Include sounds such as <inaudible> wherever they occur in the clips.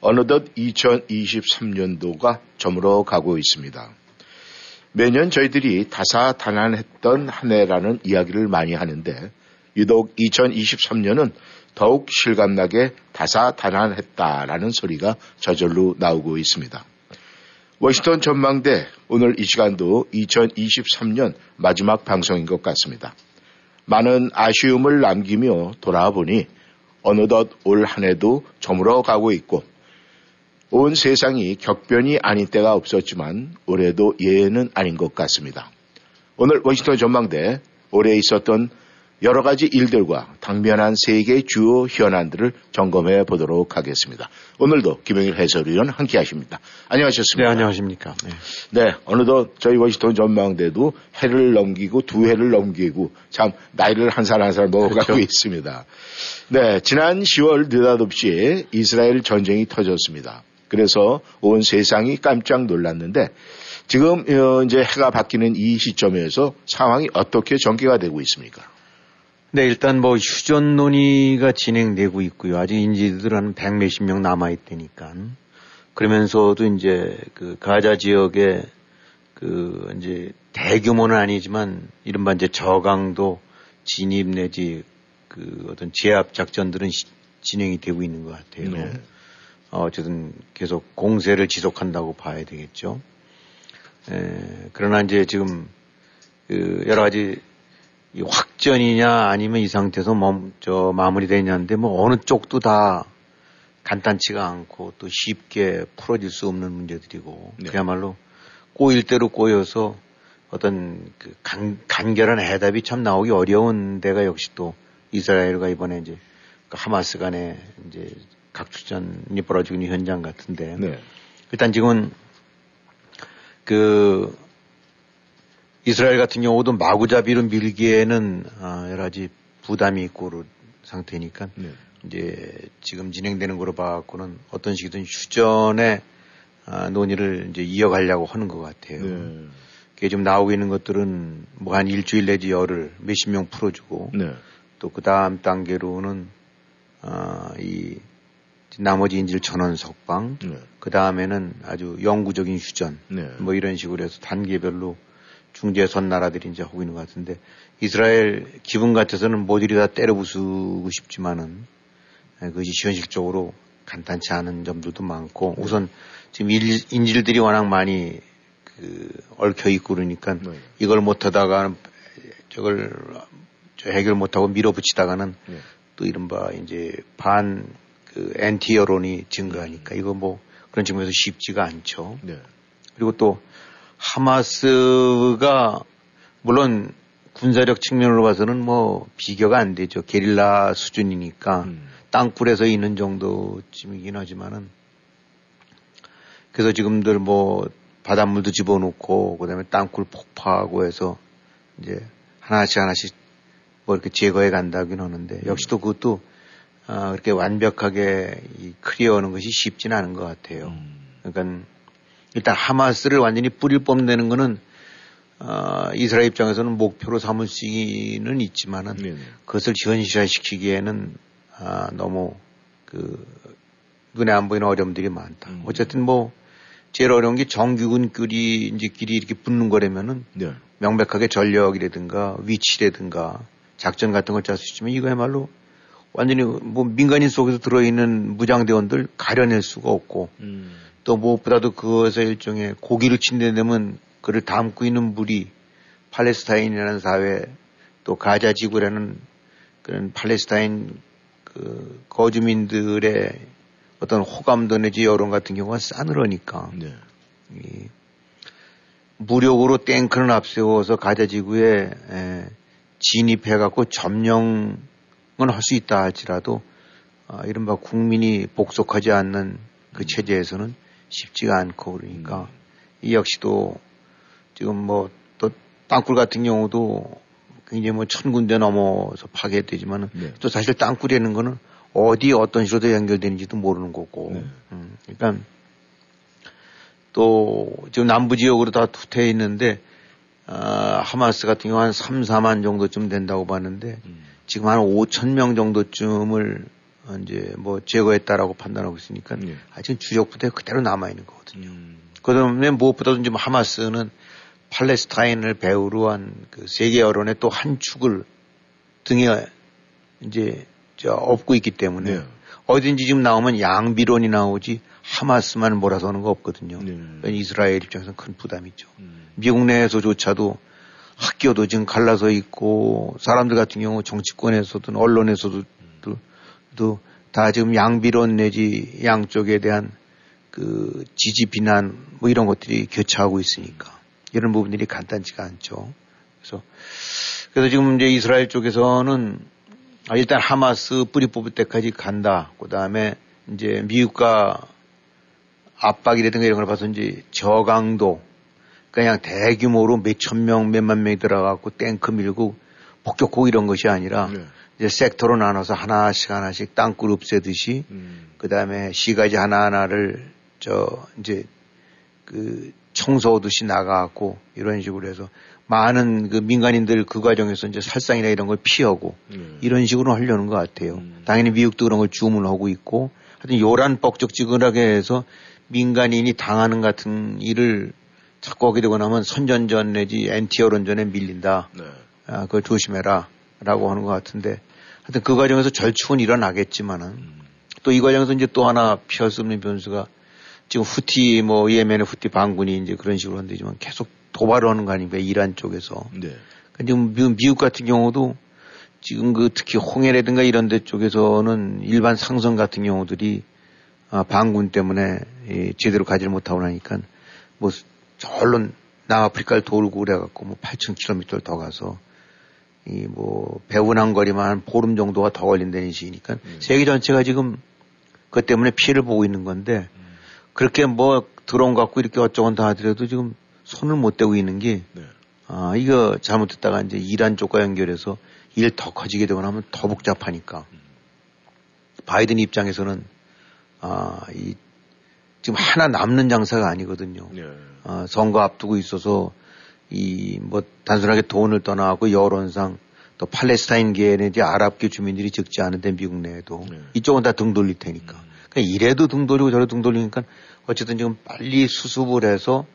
어느덧 2023년도가 저물어 가고 있습니다. 매년 저희들이 다사다난했던 한 해라는 이야기를 많이 하는데 유독 2023년은 더욱 실감나게 다사다난했다라는 소리가 저절로 나오고 있습니다. 워싱턴 전망대 오늘 이 시간도 2023년 마지막 방송인 것 같습니다. 많은 아쉬움을 남기며 돌아보니 어느덧 올 한 해도 저물어 가고 있고 온 세상이 격변이 아닌 때가 없었지만 올해도 예외는 아닌 것 같습니다. 오늘 워싱턴 전망대 올해 있었던 여러 가지 일들과 당면한 세계 주요 현안들을 점검해 보도록 하겠습니다. 오늘도 김영일 해설위원 함께 하십니다. 안녕하셨습니까? 네, 안녕하십니까. 네. 네, 어느덧 저희 워싱턴 전망대도 해를 넘기고 두 해를 넘기고 참 나이를 한 살 한 살 먹어가고 그렇죠. 있습니다. 네, 지난 10월 느닷없이 이스라엘 전쟁이 터졌습니다. 그래서 온 세상이 깜짝 놀랐는데 지금 어, 이제 해가 바뀌는 이 시점에서 상황이 어떻게 전개가 되고 있습니까? 네, 일단 뭐 휴전 논의가 진행되고 있고요. 아직 인지들은 백 몇십 명 남아 있다니까. 그러면서도 이제 그 가자 지역에 그 이제 대규모는 아니지만 이른바 이제 저강도 진입 내지 그 어떤 제압 작전들은 시, 진행이 되고 있는 것 같아요. 네. 어, 어쨌든 계속 공세를 지속한다고 봐야 되겠죠. 에, 그러나 이제 지금 그 여러 가지 이 확전이냐 아니면 이 상태에서 멈, 저 마무리되냐인데 뭐 어느 쪽도 다 간단치가 않고 또 쉽게 풀어질 수 없는 문제들이고 네. 그야말로 꼬일 대로 꼬여서 어떤 그 간, 간결한 해답이 참 나오기 어려운 데가 역시 또 이스라엘과 이번에 이제 그 하마스 간에 이제 각출전이 벌어지고 있는 현장 같은데 네. 일단 지금은 그 이스라엘 같은 경우도 마구잡이로 밀기에는 아, 여러 가지 부담이 있고 상태니까 네. 이제 지금 진행되는 거로 봐갖고는 어떤 식이든 휴전의 아, 논의를 이제 이어가려고 하는 것 같아요. 네. 그게 지금 나오고 있는 것들은 뭐 한 일주일 내지 열흘 몇십 명 풀어주고 네. 또그 다음 단계로는 아, 이 나머지 인질 천원 석방, 네. 그 다음에는 아주 영구적인 휴전, 네. 뭐 이런 식으로 해서 단계별로 중재선 나라들이 이제 하고 있는 것 같은데 이스라엘 기분 같아서는 모듈이 다 때려 부수고 싶지만은 그것이 현실적으로 간단치 않은 점들도 많고 네. 우선 지금 일, 인질들이 워낙 많이 그 얽혀 있고 그러니까 네. 이걸 못하다가 저걸 저 해결 못하고 밀어붙이다가는 네. 또 이른바 이제 반 그 엔티 여론이 증가하니까 이거 뭐 그런 측면에서 쉽지가 않죠. 네. 그리고 또 하마스가 물론 군사력 측면으로 봐서는 뭐 비교가 안 되죠. 게릴라 수준이니까 음. 땅굴에서 있는 정도쯤이긴 하지만은 그래서 지금들 뭐 바닷물도 집어넣고 그다음에 땅굴 폭파하고 해서 이제 하나씩 하나씩 뭐 이렇게 제거해 간다긴 하는데 역시 또 그것도 어, 그렇게 완벽하게 이 클리어하는 것이 쉽지는 않은 것 같아요. 음. 그러니까 일단 하마스를 완전히 뿌리 뽑는 거는 어, 이스라엘 입장에서는 목표로 삼을 수는 있지만은 네네. 그것을 현실화시키기에는 아, 너무 그 눈에 안 보이는 어려움들이 많다. 음. 어쨌든 뭐 제일 어려운 게 정규군끼리 이제 끼리 이렇게 붙는 거라면은 네. 명백하게 전력이라든가 위치라든가 작전 같은 걸 짤 수 있지만 이거야말로 완전히 뭐 민간인 속에서 들어있는 무장대원들 가려낼 수가 없고 음. 또 무엇보다도 그것에 일종의 고기를 친대되면 그를 담고 있는 물이 팔레스타인이라는 사회 또 가자 지구라는 그런 팔레스타인 그 거주민들의 어떤 호감도 내지 여론 같은 경우가 싸늘하니까 네. 이 무력으로 탱크를 앞세워서 가자 지구에 진입해갖고 점령 할 수 있다 할지라도 어, 이른바 국민이 복속하지 않는 그 체제에서는 쉽지가 않고 그러니까 음. 이 역시도 지금 뭐 또 땅굴 같은 경우도 굉장히 뭐 천 군데 넘어서 파괴되지만은 네. 또 사실 땅굴이라는 거는 어디 어떤 식으로 연결되는지도 모르는 거고. 네. 음, 그러니까 또 지금 남부 지역으로 다 투태해 있는데 어, 하마스 같은 경우 한 3, 4만 정도쯤 된다고 봤는데 음. 지금 한 5천 명 정도쯤을 이제 뭐 제거했다라고 판단하고 있으니까 네. 아직 주력 부대 그대로 남아 있는 거거든요. 음. 그다음에 무엇보다도 좀 하마스는 팔레스타인을 배후로 한 그 세계 여론의 또 한 축을 등에 이제 저 업고 있기 때문에 네. 어딘지 지금 나오면 양비론이 나오지 하마스만 몰아서는 거 없거든요. 네. 그러니까 이스라엘 입장에서는 큰 부담이죠. 음. 미국 내에서조차도 학교도 지금 갈라서 있고 사람들 같은 경우 정치권에서든 언론에서도 또 다 지금 양비론 내지 양쪽에 대한 그 지지 비난 뭐 이런 것들이 교차하고 있으니까 이런 부분들이 간단치가 않죠. 그래서 그래서 지금 이제 이스라엘 쪽에서는 아, 일단 하마스 뿌리 뽑을 때까지 간다. 그 다음에 이제 미국과 압박이라든가 이런 걸 봐서 이제 저강도 그냥 대규모로 몇 천 명, 몇만 명이 들어가고 탱크 밀고 폭격하고 이런 것이 아니라 네. 이제 섹터로 나눠서 하나씩 하나씩 땅굴 없애듯이 음. 그 다음에 시가지 하나하나를 저 이제 그 청소하듯이 나가고 이런 식으로 해서 많은 그 민간인들 그 과정에서 이제 살상이나 이런 걸 피하고 음. 이런 식으로 하려는 것 같아요. 음. 당연히 미국도 그런 걸 주문하고 있고 하여튼 요란 뻑적지근하게 해서 민간인이 당하는 같은 일을 자꾸 하게 되고 나면 선전전 내지 엔티 여론전에 밀린다. 네. 아, 그걸 조심해라. 라고 하는 것 같은데 하여튼 그 과정에서 절충은 일어나겠지만은 음. 또이 과정에서 이제 또 하나 피할 수 없는 변수가 지금 후티 뭐 예멘의 후티 반군이 이제 그런 식으로 한데지만 계속 도발을 하는 거 아닙니까 이란 쪽에서. 네. 근데 지금 미국 같은 경우도 지금 그 특히 홍해라든가 이런 데 쪽에서는 일반 상선 같은 경우들이 아, 반군 때문에 이 제대로 가지를 못하고 나니까 뭐 절로 남아프리카를 돌고 그래갖고 뭐 8,000km를 더 가서 이 뭐 배운한 거리만 한 보름 정도가 더 걸린다는 식이니까 음. 세계 전체가 지금 그것 때문에 피해를 보고 있는 건데 그렇게 뭐 드론 갖고 이렇게 어쩌건 다 하더라도 지금 손을 못 대고 있는 게, 네. 아, 이거 잘못했다가 이제 이란 쪽과 연결해서 일 더 커지게 되거나 하면 더 복잡하니까. 음. 바이든 입장에서는, 아, 이, 지금 하나 남는 장사가 아니거든요. 네. 아, 선거 앞두고 있어서 이, 뭐, 단순하게 돈을 떠나고 여론상 또 팔레스타인계는 이제 아랍계 주민들이 적지 않은데 미국 내에도 네. 이쪽은 다 등 돌릴 테니까. 음. 그러니까 이래도 등 돌리고 저래도 등 돌리니까 어쨌든 지금 빨리 수습을 해서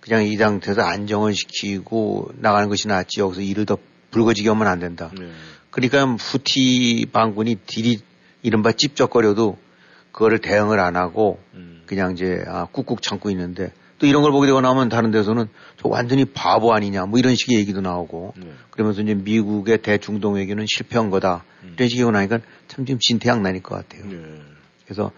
그냥 이 상태에서 안정을 시키고 나가는 것이 낫지 여기서 일을 더 불거지게 하면 안 된다. 네. 그러니까 후티 반군이 딜이 이른바 찝쩍거려도 그거를 대응을 안 하고 음. 그냥 이제 아, 꾹꾹 참고 있는데 또 이런 걸 보게 되고 나면 다른 데서는 저 완전히 바보 아니냐 뭐 이런 식의 얘기도 나오고 네. 그러면서 이제 미국의 대중동 외교는 실패한 거다 음. 이런 식이 나니까 참 지금 진퇴양 난일 것 같아요. 네. 그래서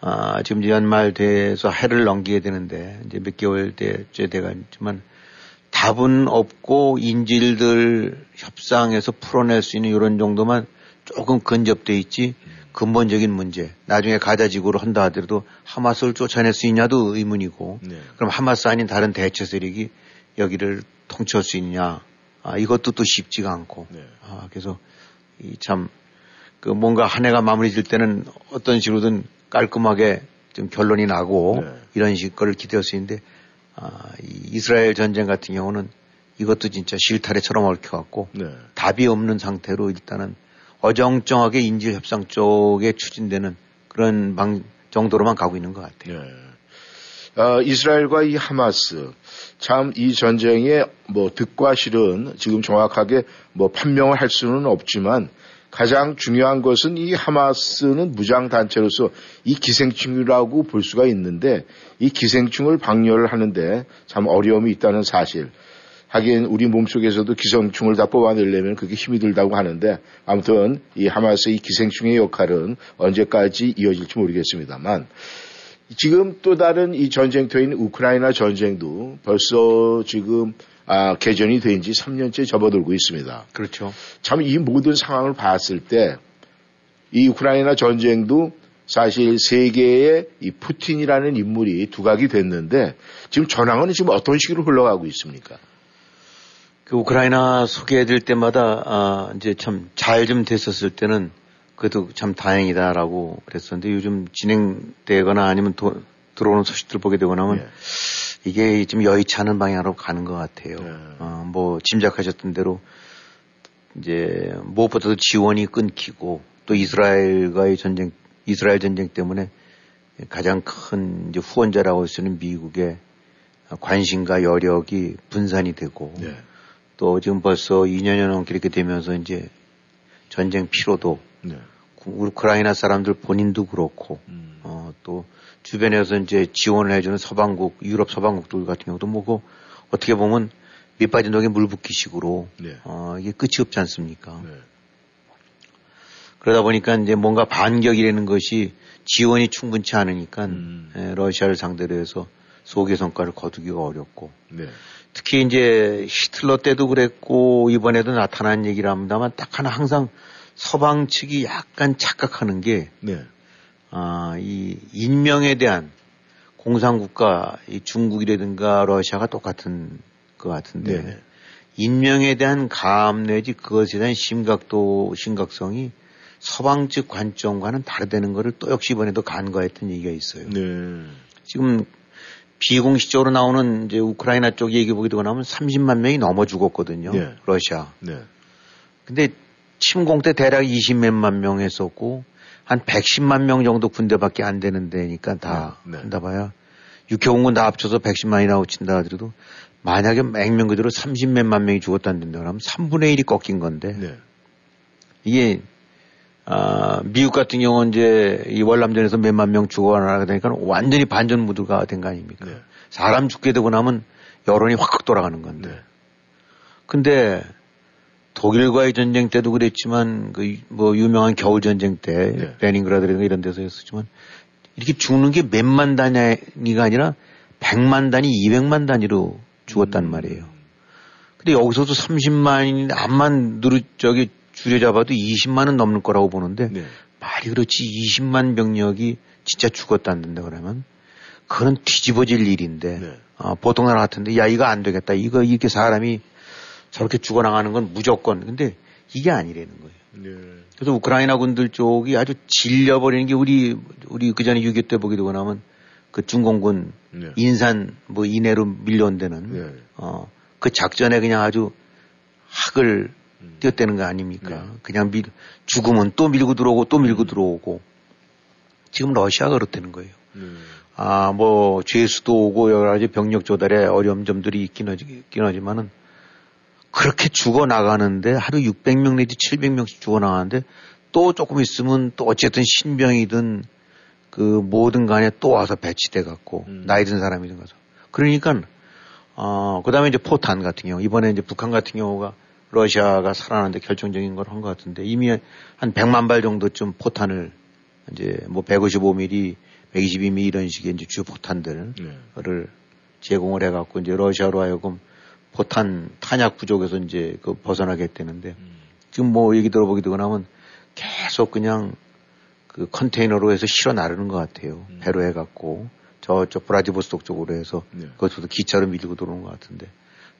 아, 지금 연말 돼서 해를 넘기게 되는데 이제 몇 개월째 돼가 있지만 답은 없고 인질들 협상에서 풀어낼 수 있는 이런 정도만 조금 근접돼 있지 근본적인 문제 나중에 가자 지구로 한다 하더라도 하마스를 쫓아낼 수 있냐도 의문이고 네. 그럼 하마스 아닌 다른 대체 세력이 여기를 통치할 수 있냐 아, 이것도 또 쉽지가 않고 네. 아, 그래서 이 참 그 뭔가 한 해가 마무리 질 때는 어떤 식으로든 깔끔하게 좀 결론이 나고 네. 이런 식 거를 기대할 수 있는데 아, 이 이스라엘 전쟁 같은 경우는 이것도 진짜 실타래처럼 얽혀갖고 네. 답이 없는 상태로 일단은 어정쩡하게 인질 협상 쪽에 추진되는 그런 방 정도로만 가고 있는 것 같아요. 네. 어, 이스라엘과 이 하마스 참 이 전쟁의 뭐 득과 실은 지금 정확하게 뭐 판명을 할 수는 없지만 가장 중요한 것은 이 하마스는 무장 단체로서 이 기생충이라고 볼 수가 있는데 이 기생충을 박멸을 하는데 참 어려움이 있다는 사실. 하긴 우리 몸속에서도 기생충을 다 뽑아내려면 그게 힘이 들다고 하는데 아무튼 이 하마스의 기생충의 역할은 언제까지 이어질지 모르겠습니다만 지금 또 다른 이 전쟁터인 우크라이나 전쟁도 벌써 지금 아, 개전이 된 지 3년째 접어들고 있습니다. 그렇죠. 참 이 모든 상황을 봤을 때 이 우크라이나 전쟁도 사실 세계의 이 푸틴이라는 인물이 두각이 됐는데 지금 전황은 지금 어떤 식으로 흘러가고 있습니까? 그 우크라이나 소개해드릴 때마다 아 이제 참 잘 좀 됐었을 때는 그래도 참 다행이다라고 그랬었는데 요즘 진행되거나 아니면 도, 들어오는 소식들 보게 되거나 하면 네. 이게 좀 여의치 않은 방향으로 가는 것 같아요. 네. 어, 뭐 짐작하셨던 대로 이제 무엇보다도 지원이 끊기고 또 이스라엘과의 전쟁, 이스라엘 전쟁 때문에 가장 큰 이제 후원자라고 할 수 있는 미국의 관심과 여력이 분산이 되고 네. 또 지금 벌써 2년여 넘게 이렇게 되면서 이제 전쟁 피로도 네. 우크라이나 사람들 본인도 그렇고 음. 어, 또 주변에서 이제 지원을 해주는 서방국, 유럽 서방국들 같은 경우도 뭐고 어떻게 보면 밑빠진 독에 물 붓기식으로 네. 어, 이게 끝이 없지 않습니까? 네. 그러다 보니까 이제 뭔가 반격이라는 것이 지원이 충분치 않으니까 음. 예, 러시아를 상대로 해서 소개 성과를 거두기가 어렵고 네. 특히 이제 히틀러 때도 그랬고 이번에도 나타난 얘기를 합니다만 딱 하나 항상 서방 측이 약간 착각하는 게 네. 아, 이 인명에 대한 공산국가, 이 중국이라든가 러시아가 똑같은 것 같은데 네. 인명에 대한 감 내지 그것에 대한 심각도, 심각성이 서방 측 관점과는 다르다는 것을 또 역시 이번에도 간과했던 얘기가 있어요. 네. 지금 비공식적으로 나오는 이제 우크라이나 쪽 얘기 보게 되고 나면 30만 명이 넘어 죽었거든요. 네. 러시아. 네. 근데 침공 때 대략 20몇만 명 했었고 한 110만 명 정도 군대밖에 안 되는 데니까 다 네, 네. 한다 봐야 육해공군 다 합쳐서 110만이라고 친다 하더라도 만약에 맹명 그대로 30몇만 명이 죽었다는 데 그러면 3분의 1이 꺾인 건데 네. 이게 아, 미국 같은 경우는 이제 이 월남전에서 몇만 명 죽어나가다 보니까 완전히 반전 무드가 된 거 아닙니까? 네. 사람 죽게 되고 나면 여론이 확 돌아가는 건데. 네. 근데 독일과의 전쟁 때도 그랬지만 그 뭐 유명한 겨울 전쟁 때 네. 베닝그라드라든가 이런 데서 했었지만 이렇게 죽는 게 몇만 단위가 아니라 백만 단위, 이백만 단위로 죽었단 음. 말이에요. 근데 여기서도 30만이 암만 누르 저기 줄여잡아도 20만은 넘는 거라고 보는데 네. 말이 그렇지 20만 병력이 진짜 죽었다는데 그러면 그건 뒤집어질 일인데 네. 어, 보통 나라 같은데 야 이거 안 되겠다 이거 이렇게 사람이 저렇게 죽어나가는 건 무조건. 근데 이게 아니라는 거예요. 네. 그래서 우크라이나 군들 쪽이 아주 질려버리는 게 우리, 우리 그 전에 6.25 때 보게 되고 나면 그 중공군 네. 인산 뭐 이내로 밀려온 데는 네. 어, 그 작전에 그냥 아주 학을 음. 뛰었다는 거 아닙니까? 네. 그냥 밀, 죽으면 또 밀고 들어오고 또 밀고 음. 들어오고 지금 러시아가 그렇다는 거예요. 네. 아, 뭐, 죄수도 오고 여러 가지 병력 조달에 어려운 점들이 있긴, 하지, 있긴 하지만은 그렇게 죽어 나가는데 하루 600명 내지 700명씩 죽어 나가는데 또 조금 있으면 또 어쨌든 신병이든 그 뭐든 간에 또 와서 배치돼 갖고 음. 나이 든 사람이든 가서 그러니까 어 그 다음에 이제 포탄 같은 경우 이번에 이제 북한 같은 경우가 러시아가 살아나는데 결정적인 걸 한 것 같은데 이미 한 100만 발 정도쯤 포탄을 이제 뭐 155mm, 122mm 이런 식의 이제 주 포탄들을 네. 제공을 해갖고 이제 러시아로 하여금 포탄 탄약 부족에서 이제 그 벗어나게 되는데 음. 지금 뭐 얘기 들어보게 되고 나면 계속 그냥 그 컨테이너로 해서 실어 나르는 것 같아요. 음. 배로 해갖고 저쪽 브라디보스톡 쪽으로 해서 네. 그것도 기차로 밀고 들어오는 것 같은데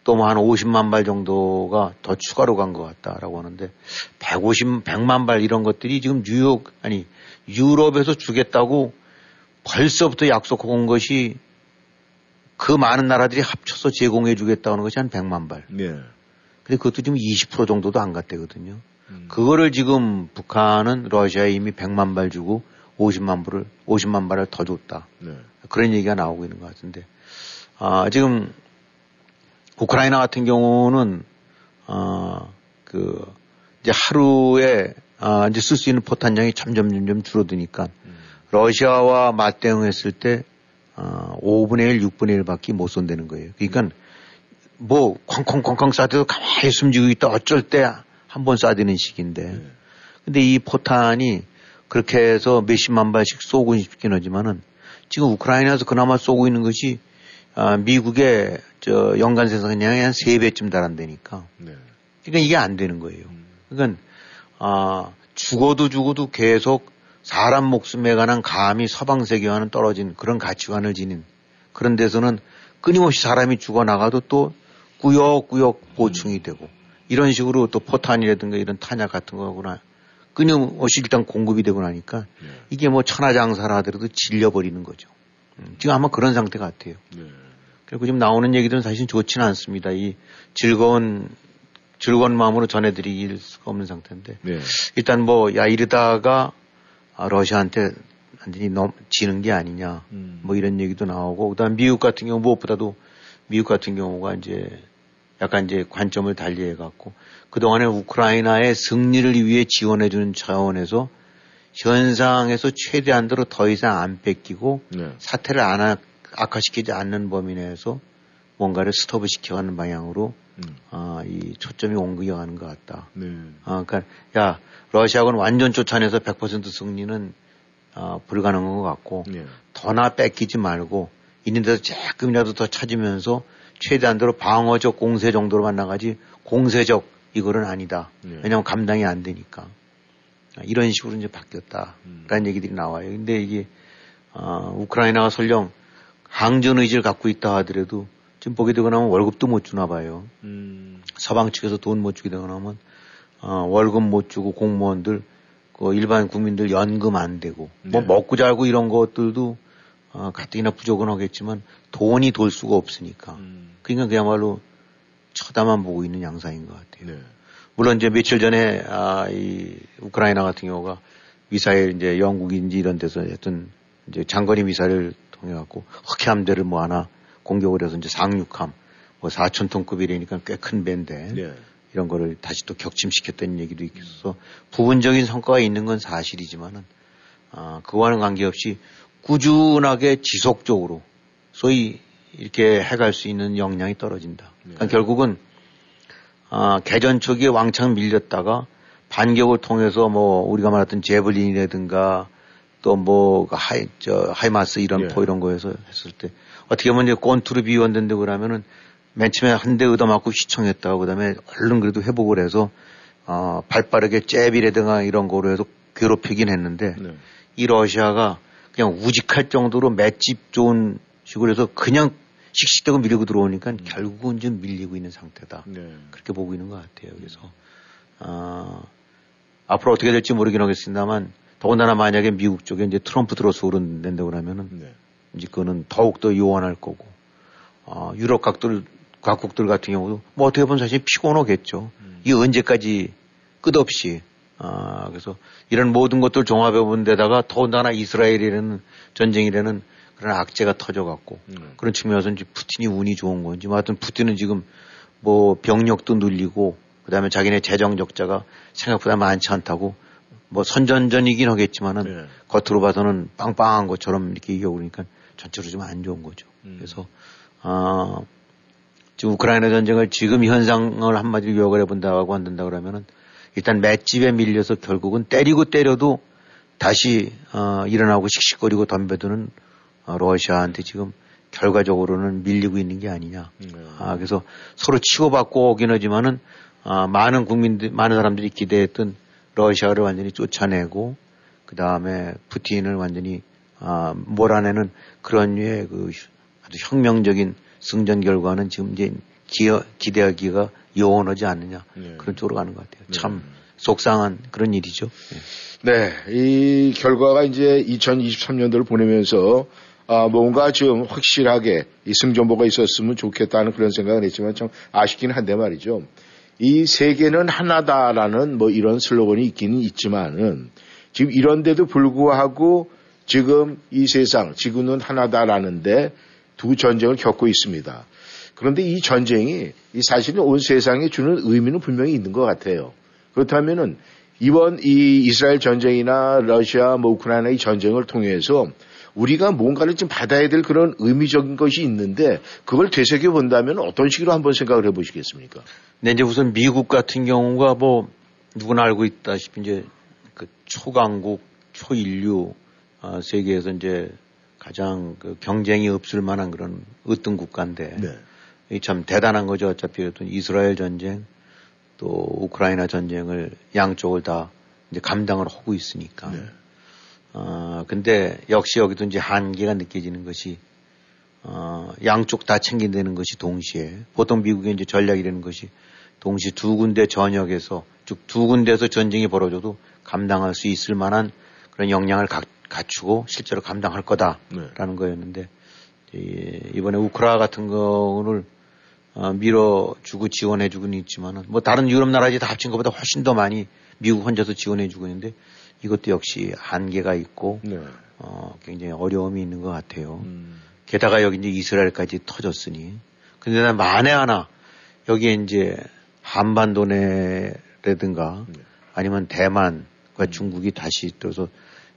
또 뭐 한 50만 발 정도가 더 추가로 간 것 같다라고 하는데 150, 100만 발 이런 것들이 지금 뉴욕 아니 유럽에서 주겠다고 벌써부터 약속하고 온 것이 그 많은 나라들이 합쳐서 제공해 주겠다는 것이 한 100만 발. 네. 근데 그것도 지금 20% 정도도 안 갔대거든요. 음. 그거를 지금 북한은 러시아에 이미 100만 발 주고 50만 불을 50만 발을 더 줬다. 네. 그런 얘기가 나오고 있는 것 같은데 아, 지금 우크라이나 같은 경우는 아, 그 이제 하루에 아, 이제 쓸 수 있는 포탄량이 점점 점점 줄어드니까 음. 러시아와 맞대응했을 때 어, 5분의 1, 6분의 1밖에 못 쏜다는 거예요. 그러니까 뭐 쾅쾅쾅쾅 쏴도 가만히 숨지고 있다 어쩔 때 한 번 쏴대는 식인데 네. 근데 이 포탄이 그렇게 해서 몇십만 발씩 쏘고 싶긴 하지만은 지금 우크라이나에서 그나마 쏘고 있는 것이 아, 미국의 저 연간 생산량의 한 3배쯤 달한다니까. 네. 그러니까 이게 안 되는 거예요. 음. 그러니까 아, 죽어도 죽어도 계속 사람 목숨에 관한 감히 서방 세계와는 떨어진 그런 가치관을 지닌 그런 데서는 끊임없이 사람이 죽어나가도 또 꾸역꾸역 보충이 되고 이런 식으로 또 포탄이라든가 이런 탄약 같은 거구나 끊임없이 일단 공급이 되고 나니까 네. 이게 뭐 천하장사라 하더라도 질려버리는 거죠. 음, 지금 아마 그런 상태 같아요. 네. 그리고 지금 나오는 얘기들은 사실 좋지는 않습니다. 이 즐거운 즐거운 마음으로 전해드릴 수가 없는 상태인데 네. 일단 뭐 야 이러다가 아, 러시아한테 완전히 넘, 지는 게 아니냐 음. 뭐 이런 얘기도 나오고 그다음 미국 같은 경우 무엇보다도 미국 같은 경우가 이제 약간 이제 관점을 달리해 갖고 그동안에 우크라이나의 승리를 위해 지원해 주는 차원에서 현상에서 최대한도로 더 이상 안 뺏기고 네. 사태를 안 악화시키지 않는 범위 내에서 뭔가를 스톱을 시켜가는 방향으로 음. 아, 이 초점이 옮겨가는 것 같다. 네. 아, 그러니까 야 러시아군는 완전 쫓아내서 100% 승리는 어, 불가능한 것 같고 네. 더나 뺏기지 말고 있는 데서 조금이라도 더 찾으면서 최대한도로 방어적 공세 정도로만 나가지 공세적 이거는 아니다. 네. 왜냐하면 감당이 안 되니까 이런 식으로 이제 바뀌었다 라는 음. 얘기들이 나와요. 근데 이게 어, 우크라이나가 설령 항전 의지를 갖고 있다 하더라도 지금 보게 되고 나면 월급도 못 주나 봐요. 음. 서방 측에서 돈 못 주게 되고 나면 어, 월급 못 주고 공무원들 그 일반 국민들 연금 안 되고 뭐 네. 뭐 먹고 자고 이런 것들도 어, 가뜩이나 부족은 하겠지만 돈이 돌 수가 없으니까 음. 그러니까 그야말로 쳐다만 보고 있는 양상인 것 같아요. 네. 물론 이제 며칠 전에 아, 이 우크라이나 같은 경우가 미사일 이제 영국인지 이런 데서 하여튼 이제 장거리 미사일 을 통해 갖고 흑해함대를 뭐 하나 공격을 해서 이제 상륙함 뭐 4천 톤급이라니까 꽤 큰 배인데 네. 이런 거를 다시 또 격침시켰다는 얘기도 있어서 부분적인 성과가 있는 건 사실이지만은 아, 그와는 관계없이 꾸준하게 지속적으로 소위 이렇게 해갈 수 있는 역량이 떨어진다. 그러니까 네. 결국은 아, 개전 초기에 왕창 밀렸다가 반격을 통해서 뭐 우리가 말했던 Javelin이라든가 또뭐 그 하이 저 HIMARS 이런 예. 포 이런 거에서 했을 때 어떻게 보면 이제 권투를 비유했는데 그러면은 맨 처음에 한 대 얻어맞고 시청했다고 그다음에 얼른 그래도 회복을 해서 어 발빠르게 잽이라든가 이런 거로 해서 괴롭히긴 했는데 네. 이 러시아가 그냥 우직할 정도로 맷집 좋은 식으로 해서 그냥 씩씩대고 밀고 들어오니까 음. 결국은 좀 밀리고 있는 상태다. 네. 그렇게 보고 있는 것 같아요. 그래서 어, 앞으로 어떻게 될지 모르긴 하겠습니다만 더군다나 만약에 미국 쪽에 이제 트럼프 들어서 오른된다고 그러면은 네. 이제 그거는 더욱 더 요원할 거고, 어, 유럽 각들, 각국들 같은 경우도 뭐 어떻게 보면 사실 피곤하겠죠. 음. 이게 언제까지 끝없이, 아, 그래서 이런 모든 것들 종합해 본 데다가 더군다나 이스라엘이라는 전쟁이라는 그런 악재가 터져갖고 음. 그런 측면에서 이제 푸틴이 운이 좋은 건지, 뭐 하여튼 푸틴은 지금 뭐 병력도 늘리고 그다음에 자기네 재정 적자가 생각보다 많지 않다고 뭐 선전전이긴 하겠지만은 네. 겉으로 봐서는 빵빵한 것처럼 이렇게 이겨오니까 전체로 좀 안 좋은 거죠. 음. 그래서 아 지금 우크라이나 전쟁을 지금 현상을 한마디로 요약을 해본다고 한다 그러면은 일단 맷집에 밀려서 결국은 때리고 때려도 다시 어, 일어나고 씩씩거리고 덤벼드는 어, 러시아한테 지금 결과적으로는 밀리고 있는 게 아니냐. 네. 아, 그래서 서로 치고받고 오긴 하지만은 아, 많은 국민들, 많은 사람들이 기대했던 러시아를 완전히 쫓아내고 그 다음에 푸틴을 완전히 아, 몰아내는 그런 류의 그 아주 혁명적인 승전 결과는 지금 이제 기어, 기대하기가 요원하지 않느냐 네. 그런 쪽으로 가는 것 같아요. 네. 참 속상한 그런 일이죠. 네. 네, 이 결과가 이제 2023년도를 보내면서 아, 뭔가 좀 확실하게 이 승전보가 있었으면 좋겠다는 그런 생각을 했지만 참 아쉽긴 한데 말이죠. 이 세계는 하나다라는 뭐 이런 슬로건이 있기는 있지만은 지금 이런데도 불구하고 지금 이 세상 지구는 하나다라는데 두 전쟁을 겪고 있습니다. 그런데 이 전쟁이 사실은 온 세상에 주는 의미는 분명히 있는 것 같아요. 그렇다면은 이번 이 이스라엘 전쟁이나 러시아 뭐 우크라이나 의 전쟁을 통해서 우리가 뭔가를 좀 받아야 될 그런 의미적인 것이 있는데 그걸 되새겨 본다면 어떤 식으로 한번 생각을 해보시겠습니까? 네, 이제 우선 미국 같은 경우가 뭐 누구나 알고 있다시피 이제 그 초강국, 초인류 어, 세계에서 이제 가장 그 경쟁이 없을 만한 그런 어떤 국가인데 네. 참 대단한 거죠. 어차피 어떤 이스라엘 전쟁 또 우크라이나 전쟁을 양쪽을 다 이제 감당을 하고 있으니까. 네. 어, 근데 역시 여기도 이제 한계가 느껴지는 것이 어, 양쪽 다 챙긴다는 것이 동시에 보통 미국의 이제 전략이라는 것이 동시 두 군데 전역에서 즉 두 군데에서 전쟁이 벌어져도 감당할 수 있을 만한 그런 역량을 가, 갖추고 실제로 감당할 거다라는 네. 거였는데 이번에 우크라 같은 거를 어, 밀어주고 지원해주고는 있지만은 뭐 다른 유럽 나라들이 다 합친 것보다 훨씬 더 많이 미국 혼자서 지원해주고 있는데 이것도 역시 한계가 있고 네. 어, 굉장히 어려움이 있는 것 같아요. 음. 게다가 여기 이제 이스라엘까지 터졌으니 근데 난 만에 하나 여기에 이제 한반도 내라든가 네. 아니면 대만과 음. 중국이 다시 또서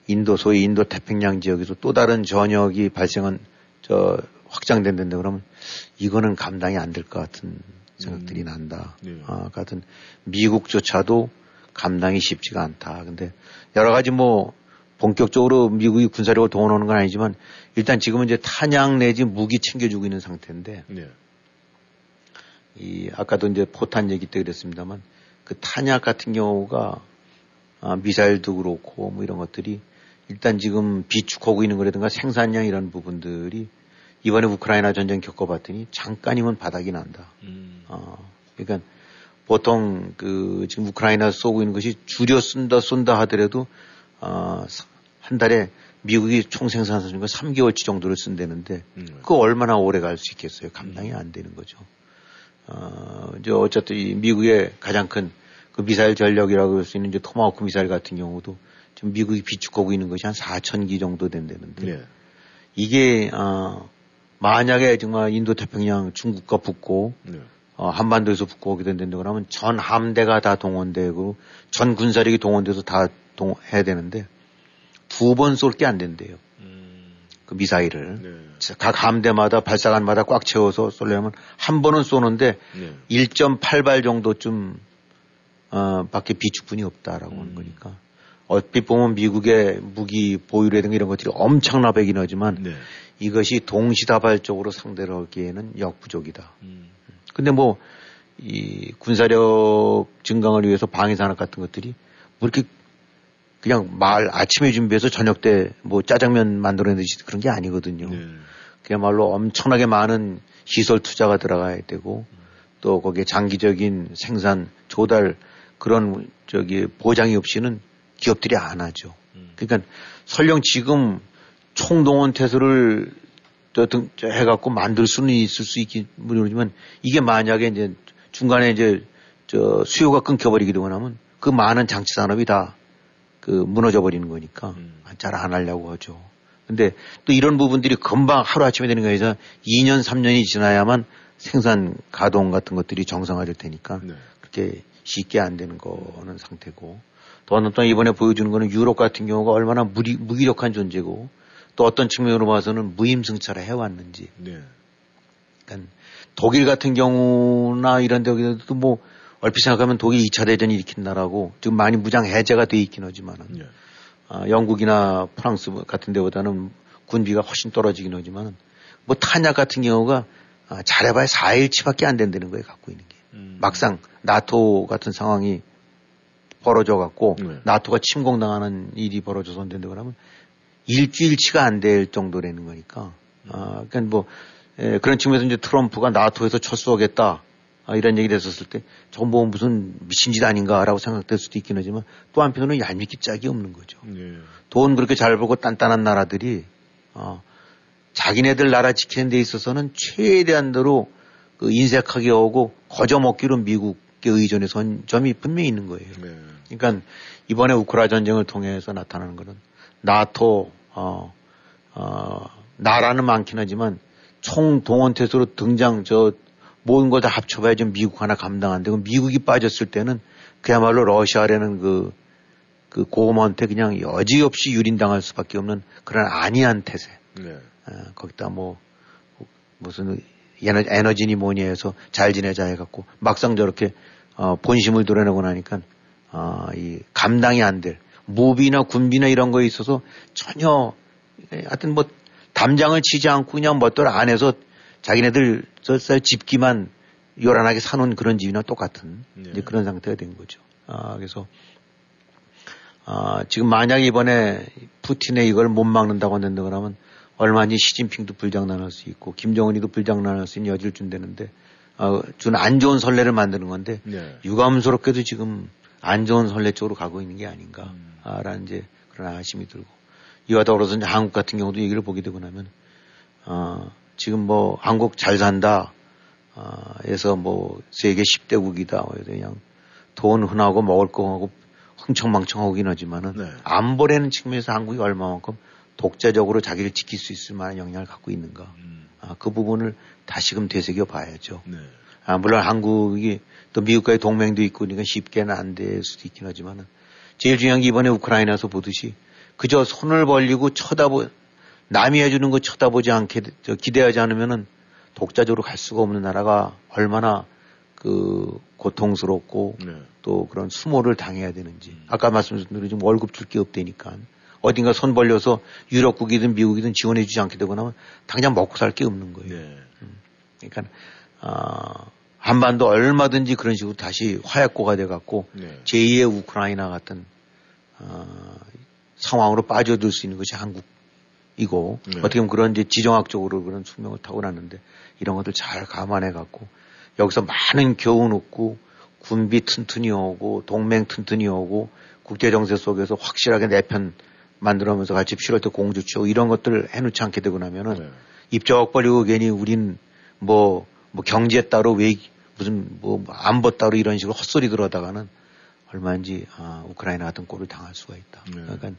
인도 소위 인도 태평양 지역에서 또 다른 전역이 발생한 저 확장된다는데 그러면 이거는 감당이 안 될 것 같은 생각들이 음. 난다. 네. 아, 같은 미국조차도 감당이 쉽지가 않다. 근데 여러 가지 뭐 본격적으로 미국이 군사력을 동원하는 건 아니지만 일단 지금은 이제 탄약 내지 무기 챙겨주고 있는 상태인데 네. 이 아까도 이제 포탄 얘기 때 그랬습니다만 그 탄약 같은 경우가 아, 미사일도 그렇고 뭐 이런 것들이 일단 지금 비축하고 있는 거라든가 생산량 이런 부분들이 이번에 우크라이나 전쟁 겪어봤더니 잠깐이면 바닥이 난다. 음. 어, 그러니까 보통 그 지금 우크라이나 쏘고 있는 것이 줄여 쓴다 쏜다 하더라도 어, 한 달에 미국이 총 생산하는 건 3개월치 정도를 쓴다는데 음. 그거 얼마나 오래 갈 수 있겠어요? 감당이 안 되는 거죠. 어, 이제 어쨌든 이 미국의 가장 큰 그 미사일 전력이라고 할 수 있는 이제 토마호크 미사일 같은 경우도 지금 미국이 비축하고 있는 것이 한 4천 기 정도 된다는데 네. 이게 어, 만약에 정말 인도 태평양 중국과 붙고 네. 어, 한반도에서 붙고 오게 된다고 그러면 전 함대가 다 동원되고 전 군사력이 동원돼서 다 동, 해야 되는데 두 번 쏠 게 안 된대요. 음. 그 미사일을. 네. 각 함대마다 발사관마다 꽉 채워서 쏠려면 한 번은 쏘는데 네. 1.8발 정도쯤 어, 밖에 비축분이 없다라고 음. 하는 거니까. 얼핏 보면 미국의 무기 보유라든가 이런 것들이 엄청나배긴 하지만 네. 이것이 동시다발적으로 상대를 하기에는 역부족이다. 음. 근데 뭐, 이 군사력 증강을 위해서 방위 산업 같은 것들이 뭐 이렇게 그냥 말 아침에 준비해서 저녁 때 뭐 짜장면 만들어내듯이 그런 게 아니거든요. 네. 그야말로 엄청나게 많은 시설 투자가 들어가야 되고 또 거기에 장기적인 생산 조달 그런 저기 보장이 없이는 기업들이 안 하죠. 음. 그러니까 설령 지금 총동원 태세를 해갖고 만들 수는 있을 수 있긴 모르지만 이게 만약에 이제 중간에 이제 저 수요가 끊겨버리기도 하면 그 많은 장치 산업이 다 그 무너져 버리는 거니까 음. 잘안 하려고 하죠. 근데 또 이런 부분들이 금방 하루아침에 되는 거에서 2년, 3년이 지나야만 생산 가동 같은 것들이 정상화될 테니까 네. 그렇게 쉽게 안 되는 거는 상태고 또한 또 이번에 보여주는 거는 유럽 같은 경우가 얼마나 무리, 무기력한 존재고 또 어떤 측면으로 봐서는 무임승차를 해왔는지. 네. 그러니까 독일 같은 경우나 이런 데도 뭐 얼핏 생각하면 독일 2차 대전이 일으킨 나라고 지금 많이 무장 해제가 돼 있긴 하지만은 네. 아, 영국이나 프랑스 같은 데보다는 군비가 훨씬 떨어지긴 하지만은 뭐 탄약 같은 경우가 아, 잘해봐야 4일치밖에 안 된다는 거예요 갖고 있는 게 음. 막상 나토 같은 상황이 벌어져 갖고 네. 나토가 침공당하는 일이 벌어져서 온다고 그러면 일주일치가 안 될 정도라는 거니까. 아, 그러니까 뭐, 에, 그런 측면에서 이제 트럼프가 나토에서 철수하겠다. 아, 이런 얘기를 했었을 때, 저건 뭐 무슨 미친 짓 아닌가라고 생각될 수도 있긴 하지만 또 한편으로는 얄밉기 짝이 없는 거죠. 네. 돈 그렇게 잘 벌고 단단한 나라들이, 어, 자기네들 나라 지키는 데 있어서는 최대한대로 그 인색하게 오고 거저먹기로 미국에 의존해선 점이 분명히 있는 거예요. 네. 그러니까 이번에 우크라 전쟁을 통해서 나타나는 거는 나토 어, 어, 나라는 많긴 하지만 총 동원 태세로 등장 저 모든 걸 다 합쳐봐야 지 미국 하나 감당 안 되고 미국이 빠졌을 때는 그야말로 러시아라는 그, 그 고음한테 그냥 여지없이 유린당할 수밖에 없는 그런 안이한 태세. 네. 어, 거기다 뭐 무슨 에너지니 뭐니 해서 잘 지내자 해갖고 막상 저렇게 어, 본심을 드러내고 나니까 어, 이 감당이 안 될 무비나 군비나 이런 거에 있어서 전혀 하여튼 뭐 담장을 치지 않고 그냥 멋들 안에서 자기네들 썰 집기만 요란하게 사놓은 그런 집이나 똑같은 네. 이제 그런 상태가 된 거죠. 아, 그래서 아, 지금 만약 이번에 푸틴의 이걸 못 막는다고 한다 그러면 얼마든지 시진핑도 불장난할 수 있고 김정은이도 불장난할 수 있는 여지를 준다는데 어, 준 안 좋은 선례를 만드는 건데 네. 유감스럽게도 지금 안 좋은 선례 쪽으로 가고 있는 게 아닌가라는 음. 이제 그런 아쉬움이 들고 이와 더불어서 이제 한국 같은 경우도 얘기를 보게 되고 나면 어, 지금 뭐 한국 잘 산다 어, 해서 뭐 세계 10대국이다 그래서 그냥 돈 흔하고 먹을 거 하고 흥청망청하긴 하지만은 네. 안보라는 측면에서 한국이 얼마만큼 독자적으로 자기를 지킬 수 있을 만한 역량을 갖고 있는가 음. 아, 그 부분을 다시금 되새겨 봐야죠. 네. 아, 물론 한국이 또 미국과의 동맹도 있고 그러니까 쉽게는 안 될 수도 있긴 하지만은 제일 중요한 게 이번에 우크라이나에서 보듯이 그저 손을 벌리고 쳐다보 남이 해주는 거 쳐다보지 않게 기대하지 않으면은 독자적으로 갈 수가 없는 나라가 얼마나 그 고통스럽고 네. 또 그런 수모를 당해야 되는지 음. 아까 말씀드린 대로 지금 월급 줄 게 없다니까 어딘가 손 벌려서 유럽국이든 미국이든 지원해 주지 않게 되고 나면 당장 먹고 살 게 없는 거예요. 네. 음. 그러니까 어, 한반도 얼마든지 그런 식으로 다시 화약고가 돼 갖고 네. 제2의 우크라이나 같은 어, 상황으로 빠져들 수 있는 것이 한국이고 네. 어떻게 보면 그런 이제 지정학적으로 그런 숙명을 타고났는데 이런 것들 잘 감안해 갖고 여기서 많은 교훈 얻고 군비 튼튼히 오고 동맹 튼튼히 오고 국제 정세 속에서 확실하게 내 편 만들어면서 같이 필요할 때 공주 치고 이런 것들을 해놓지 않게 되고 나면은 네. 입적 벌리고 괜히 우린 뭐, 뭐 경제 따로 왜 무슨 뭐 안보 따로 이런 식으로 헛소리 들어다가는 얼마인지 아, 우크라이나 같은 꼴을 당할 수가 있다. 네. 그러니까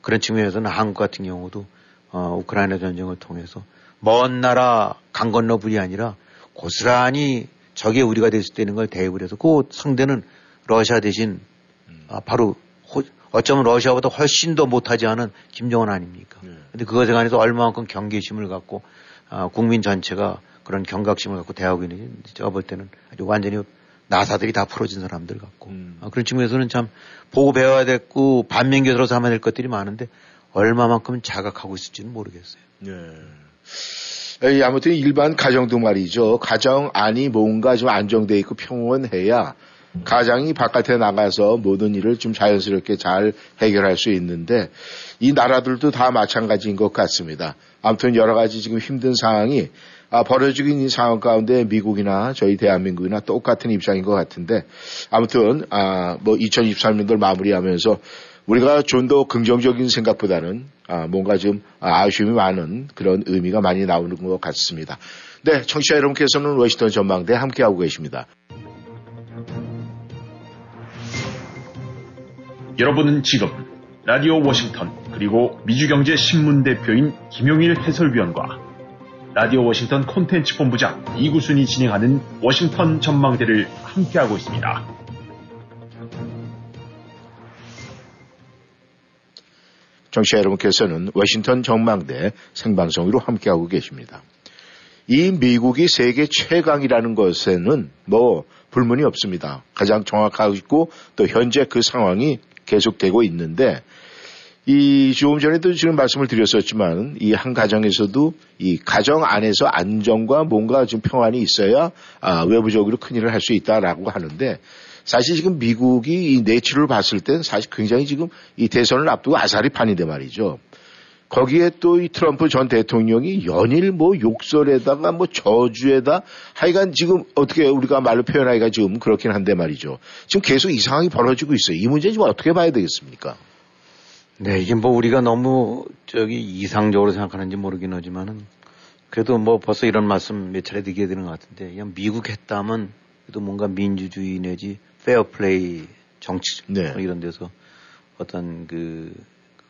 그런 측면에서는 한국 같은 경우도 어, 우크라이나 전쟁을 통해서 먼 나라 강 건너 불이 아니라 고스란히 적의 우리가 됐을 때는 걸 대입을 해서 그 상대는 러시아 대신 음. 아, 바로 호, 어쩌면 러시아보다 훨씬 더 못하지 않은 김정은 아닙니까? 네. 근데 그것에 관해서 얼마만큼 경계심을 갖고 아, 국민 전체가 그런 경각심을 갖고 대하고 있는지 제가 볼 때는 아주 완전히 나사들이 다 풀어진 사람들 같고 음. 아, 그런 측면에서는 참 보고 배워야 됐고 반면교사로 삼아야 될 것들이 많은데 얼마만큼 자각하고 있을지는 모르겠어요. 네. 아무튼 일반 가정도 말이죠. 가정 안이 뭔가 좀 안정돼 있고 평온해야 가장이 바깥에 나가서 모든 일을 좀 자연스럽게 잘 해결할 수 있는데 이 나라들도 다 마찬가지인 것 같습니다. 아무튼 여러 가지 지금 힘든 상황이 아, 벌어지고 있는 상황 가운데 미국이나 저희 대한민국이나 똑같은 입장인 것 같은데 아무튼 아, 뭐 2023년도를 마무리하면서 우리가 좀 더 긍정적인 생각보다는 아, 뭔가 좀 아쉬움이 많은 그런 의미가 많이 나오는 것 같습니다. 네, 청취자 여러분께서는 워싱턴 전망대 함께하고 계십니다. 여러분은 지금 라디오 워싱턴 그리고 미주경제신문 대표인 김용일 해설위원과 라디오 워싱턴 콘텐츠 본부장 이구순이 진행하는 워싱턴 전망대를 함께하고 있습니다. 정치자 여러분께서는 워싱턴 전망대 생방송으로 함께하고 계십니다. 이 미국이 세계 최강이라는 것에는 뭐 불문이 없습니다. 가장 정확하고 있고 또 현재 그 상황이 계속되고 있는데 이 조금 전에도 지금 말씀을 드렸었지만 이 한 가정에서도 이 가정 안에서 안정과 뭔가 좀 평안이 있어야 아, 외부적으로 큰 일을 할 수 있다라고 하는데 사실 지금 미국이 이 내추를 봤을 땐 사실 굉장히 지금 이 대선을 앞두고 아사리 판인데 말이죠. 거기에 또 이 트럼프 전 대통령이 연일 뭐 욕설에다가 뭐 저주에다 하여간 지금 어떻게 우리가 말로 표현하기가 지금 그렇긴 한데 말이죠. 지금 계속 이 상황이 벌어지고 있어요. 이 문제 지금 어떻게 봐야 되겠습니까? 네, 이게 뭐 우리가 너무 저기 이상적으로 생각하는지 모르긴 하지만은 그래도 뭐 벌써 이런 말씀 몇 차례 드리게 되는 것 같은데 그냥 미국 했다면 그래도 뭔가 민주주의 내지 페어플레이 정치 네. 이런 데서 어떤 그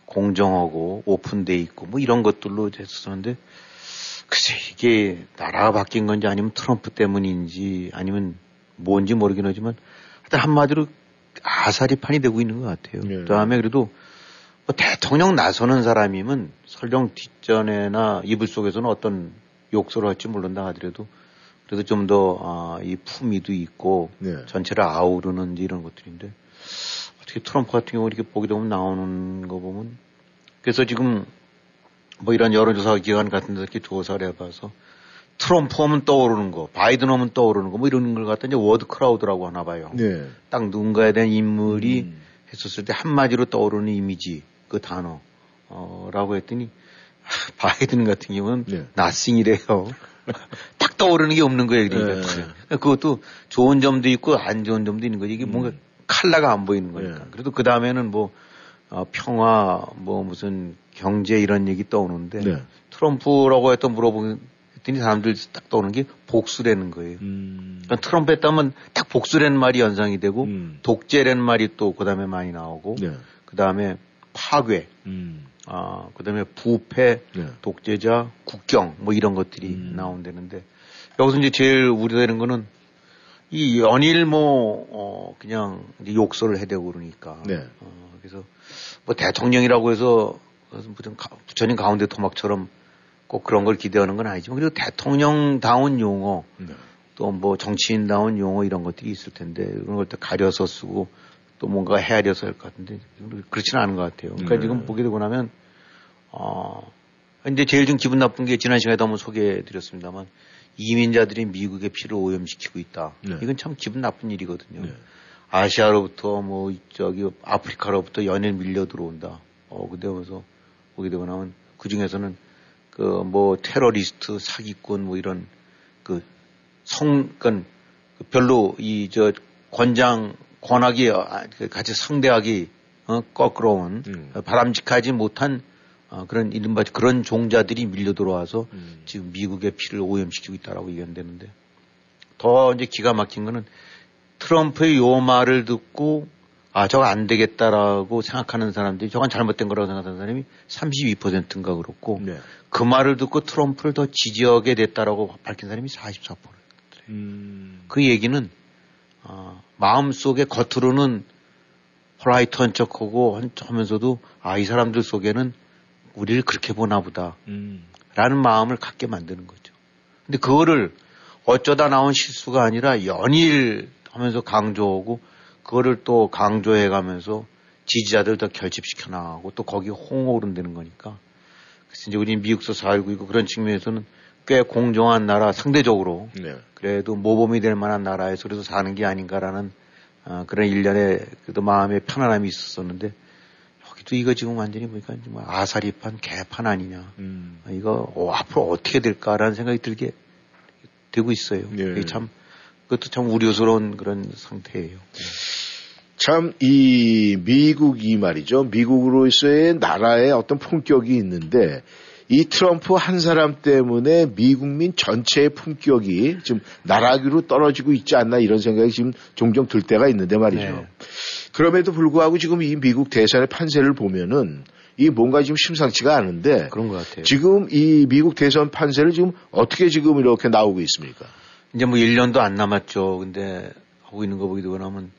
공정하고 오픈돼 있고 뭐 이런 것들로 됐었는데 글쎄 이게 나라가 바뀐 건지 아니면 트럼프 때문인지 아니면 뭔지 모르긴 하지만 하여튼 한마디로 아사리판이 되고 있는 것 같아요. 네. 그다음에 그래도 뭐 대통령 나서는 사람이면 설령 뒷전에나 이불 속에서는 어떤 욕설을 할지 모른다 하더라도 그래도 좀 더이 아, 품위도 있고 네. 전체를 아우르는 이런 것들인데 어떻게 트럼프 같은 경우 이렇게 보게 되면 나오는 거 보면 그래서 지금 뭐 이런 여론조사 기관 같은 데서 이렇게 조사를 해봐서 트럼프 하면 떠오르는 거, 바이든 하면 떠오르는 거, 뭐 이런 걸 갖다 이제 word cloud라고 하나 봐요. 네. 딱 누군가에 대한 인물이 음. 했었을 때 한마디로 떠오르는 이미지 그 단어 어라고 했더니 바이든 같은 경우는 네. nothing이래요. <laughs> 딱 떠오르는 게 없는 거예요. 그러니까 네. 그것도 좋은 점도 있고 안 좋은 점도 있는 거지. 이게 음. 뭔가 칼라가 안 보이는 거니까. 네. 그래도 그 다음에는 뭐 어, 평화 뭐 무슨 경제 이런 얘기 떠오르는데 네. 트럼프라고 했던 물어보더니 사람들 딱 떠오르는 게 복수라는 거예요. 음. 그러니까 트럼프 했다면 딱 복수라는 말이 연상이 되고 음. 독재라는 말이 또 그 다음에 많이 나오고 네. 그다음에 파괴 음. 아, 그 다음에 부패, 네. 독재자, 국경, 뭐 이런 것들이 음. 나온다는데, 여기서 이제 제일 우려되는 거는 이 연일 뭐, 어, 그냥 욕설을 해대고 그러니까. 네. 어, 그래서 뭐 대통령이라고 해서 무슨 부처님 가운데 토막처럼 꼭 그런 걸 기대하는 건 아니지만 그리고 대통령다운 용어 네. 또뭐 정치인다운 용어 이런 것들이 있을 텐데 그런 걸 또 가려서 쓰고 또 뭔가 헤아려서 할 것 같은데 그렇지는 않은 것 같아요. 그러니까 네. 지금 보게 되고 나면 어 근데 제일 좀 기분 나쁜 게 지난 시간에도 한번 소개해 드렸습니다만 이민자들이 미국의 피를 오염시키고 있다. 네. 이건 참 기분 나쁜 일이거든요. 네. 아시아로부터 뭐 저기 아프리카로부터 연일 밀려 들어온다. 어 근데 그래서 보게 되고 나면 그 중에서는 그 뭐 테러리스트 사기꾼 뭐 이런 그 성, 그니까 별로 이 저 권장 권하기 아, 그 같이 상대하기 어, 거꾸로운 음. 바람직하지 못한 어, 그런 이른바 그런 종자들이 밀려 들어와서 음. 지금 미국의 피를 오염시키고 있다라고 얘기한다는데 더 이제 기가 막힌 거는 트럼프의 요 말을 듣고 아 저거 안 되겠다라고 생각하는 사람들이 저건 잘못된 거라고 생각하는 사람이 32%인가 그렇고 네. 그 말을 듣고 트럼프를 더 지지하게 됐다라고 밝힌 사람이 44%. 음. 그 얘기는 어, 마음속에 겉으로는 호라이트한 척하고 하면서도 아 이 사람들 속에는 우리를 그렇게 보나 보다 음. 라는 마음을 갖게 만드는 거죠. 근데 그거를 어쩌다 나온 실수가 아니라 연일 하면서 강조하고 그거를 또 강조해 가면서 지지자들 더 결집시켜 나가고 또 거기 홍호른 되는 거니까 그래서 이제 우리 미국서 살고 있고 그런 측면에서는 꽤 공정한 나라 상대적으로 네. 그래도 모범이 될 만한 나라에서 그래서 사는 게 아닌가라는 어, 그런 일련의 그래도 마음의 편안함이 있었었는데 여기도 이거 지금 완전히 보니까 뭐 아사리판 개판 아니냐 음. 이거 어, 앞으로 어떻게 될까라는 생각이 들게 되고 있어요. 네. 참 그것도 참 우려스러운 그런 상태예요. 참, 이 미국이 말이죠. 미국으로서의 나라의 어떤 품격이 있는데, 이 트럼프 한 사람 때문에 미국민 전체의 품격이 지금 나락으로 떨어지고 있지 않나 이런 생각이 지금 종종 들 때가 있는데 말이죠. 네. 그럼에도 불구하고 지금 이 미국 대선의 판세를 보면은 이 뭔가 지금 심상치가 않은데 그런 것 같아요. 지금 이 미국 대선 판세를 지금 어떻게 지금 이렇게 나오고 있습니까? 이제 뭐 1년도 안 남았죠. 근데 하고 있는 거 보기도 하면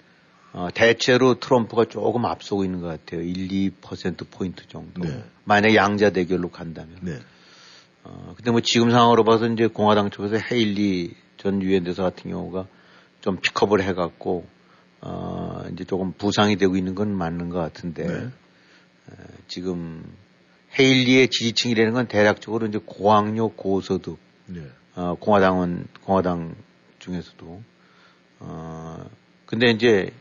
어, 대체로 트럼프가 조금 앞서고 있는 것 같아요. 1, 2% 포인트 정도. 네. 만약 양자 대결로 간다면. 네. 어, 근데 뭐 지금 상황으로 봐서 이제 공화당 쪽에서 헤일리 전 유엔 대사 같은 경우가 좀 픽업을 해갖고 어, 이제 조금 부상이 되고 있는 건 맞는 것 같은데 네. 어, 지금 헤일리의 지지층이라는 건 대략적으로 이제 고학력 고소득 네. 어, 공화당은 공화당 중에서도 어, 근데 이제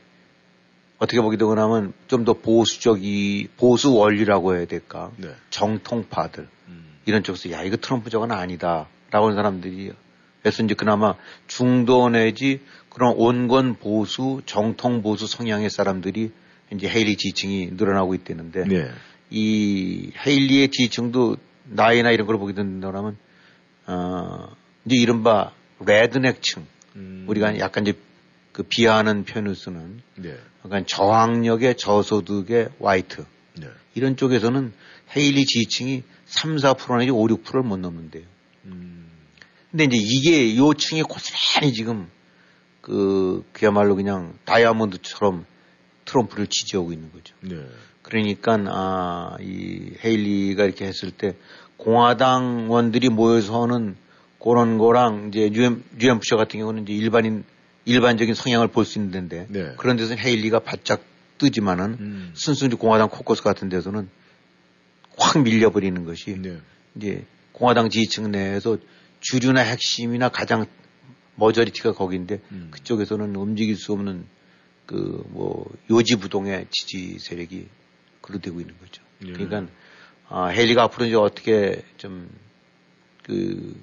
어떻게 보게 되고 나면 좀 더 보수적이 보수 원리라고 해야 될까 네. 정통파들 음. 이런 쪽에서 야 이거 트럼프 저건 아니다라고 하는 사람들이 그래서 이제 그나마 중도 내지 그런 온건 보수 정통 보수 성향의 사람들이 이제 헤일리 지층이 늘어나고 있다는데 네. 이 헤일리의 지층도 나이나 이런 걸 보게 된다면 어 이제 이른바 레드넥층 음. 우리가 약간 이제 그 비하하는 표현을 쓰는 네. 그러니까 저학력의 저소득의 화이트 네. 이런 쪽에서는 헤일리 지지층이 3, 4% 내지 5, 6%를 못 넘는데요. 음. 근데 이제 이게 요 층이 고스란히 지금 그 그야말로 그냥 다이아몬드처럼 트럼프를 지지하고 있는 거죠. 네. 그러니까 아, 이 헤일리가 이렇게 했을 때 공화당원들이 모여서 하는 그런 거랑 이제 뉴엠, 뉴엠프셔 같은 경우는 이제 일반인 일반적인 성향을 볼 수 있는데 네. 그런 데서는 헤일리가 바짝 뜨지만은 음. 순순히 공화당 코커스 같은 데서는 확 밀려버리는 것이 네. 이제 공화당 지지층 내에서 주류나 핵심이나 가장 머저리티가 거기인데 음. 그쪽에서는 움직일 수 없는 그 뭐 요지부동의 지지 세력이 그루되고 있는 거죠. 예. 그러니까 아, 헤일리가 앞으로 이제 어떻게 좀 그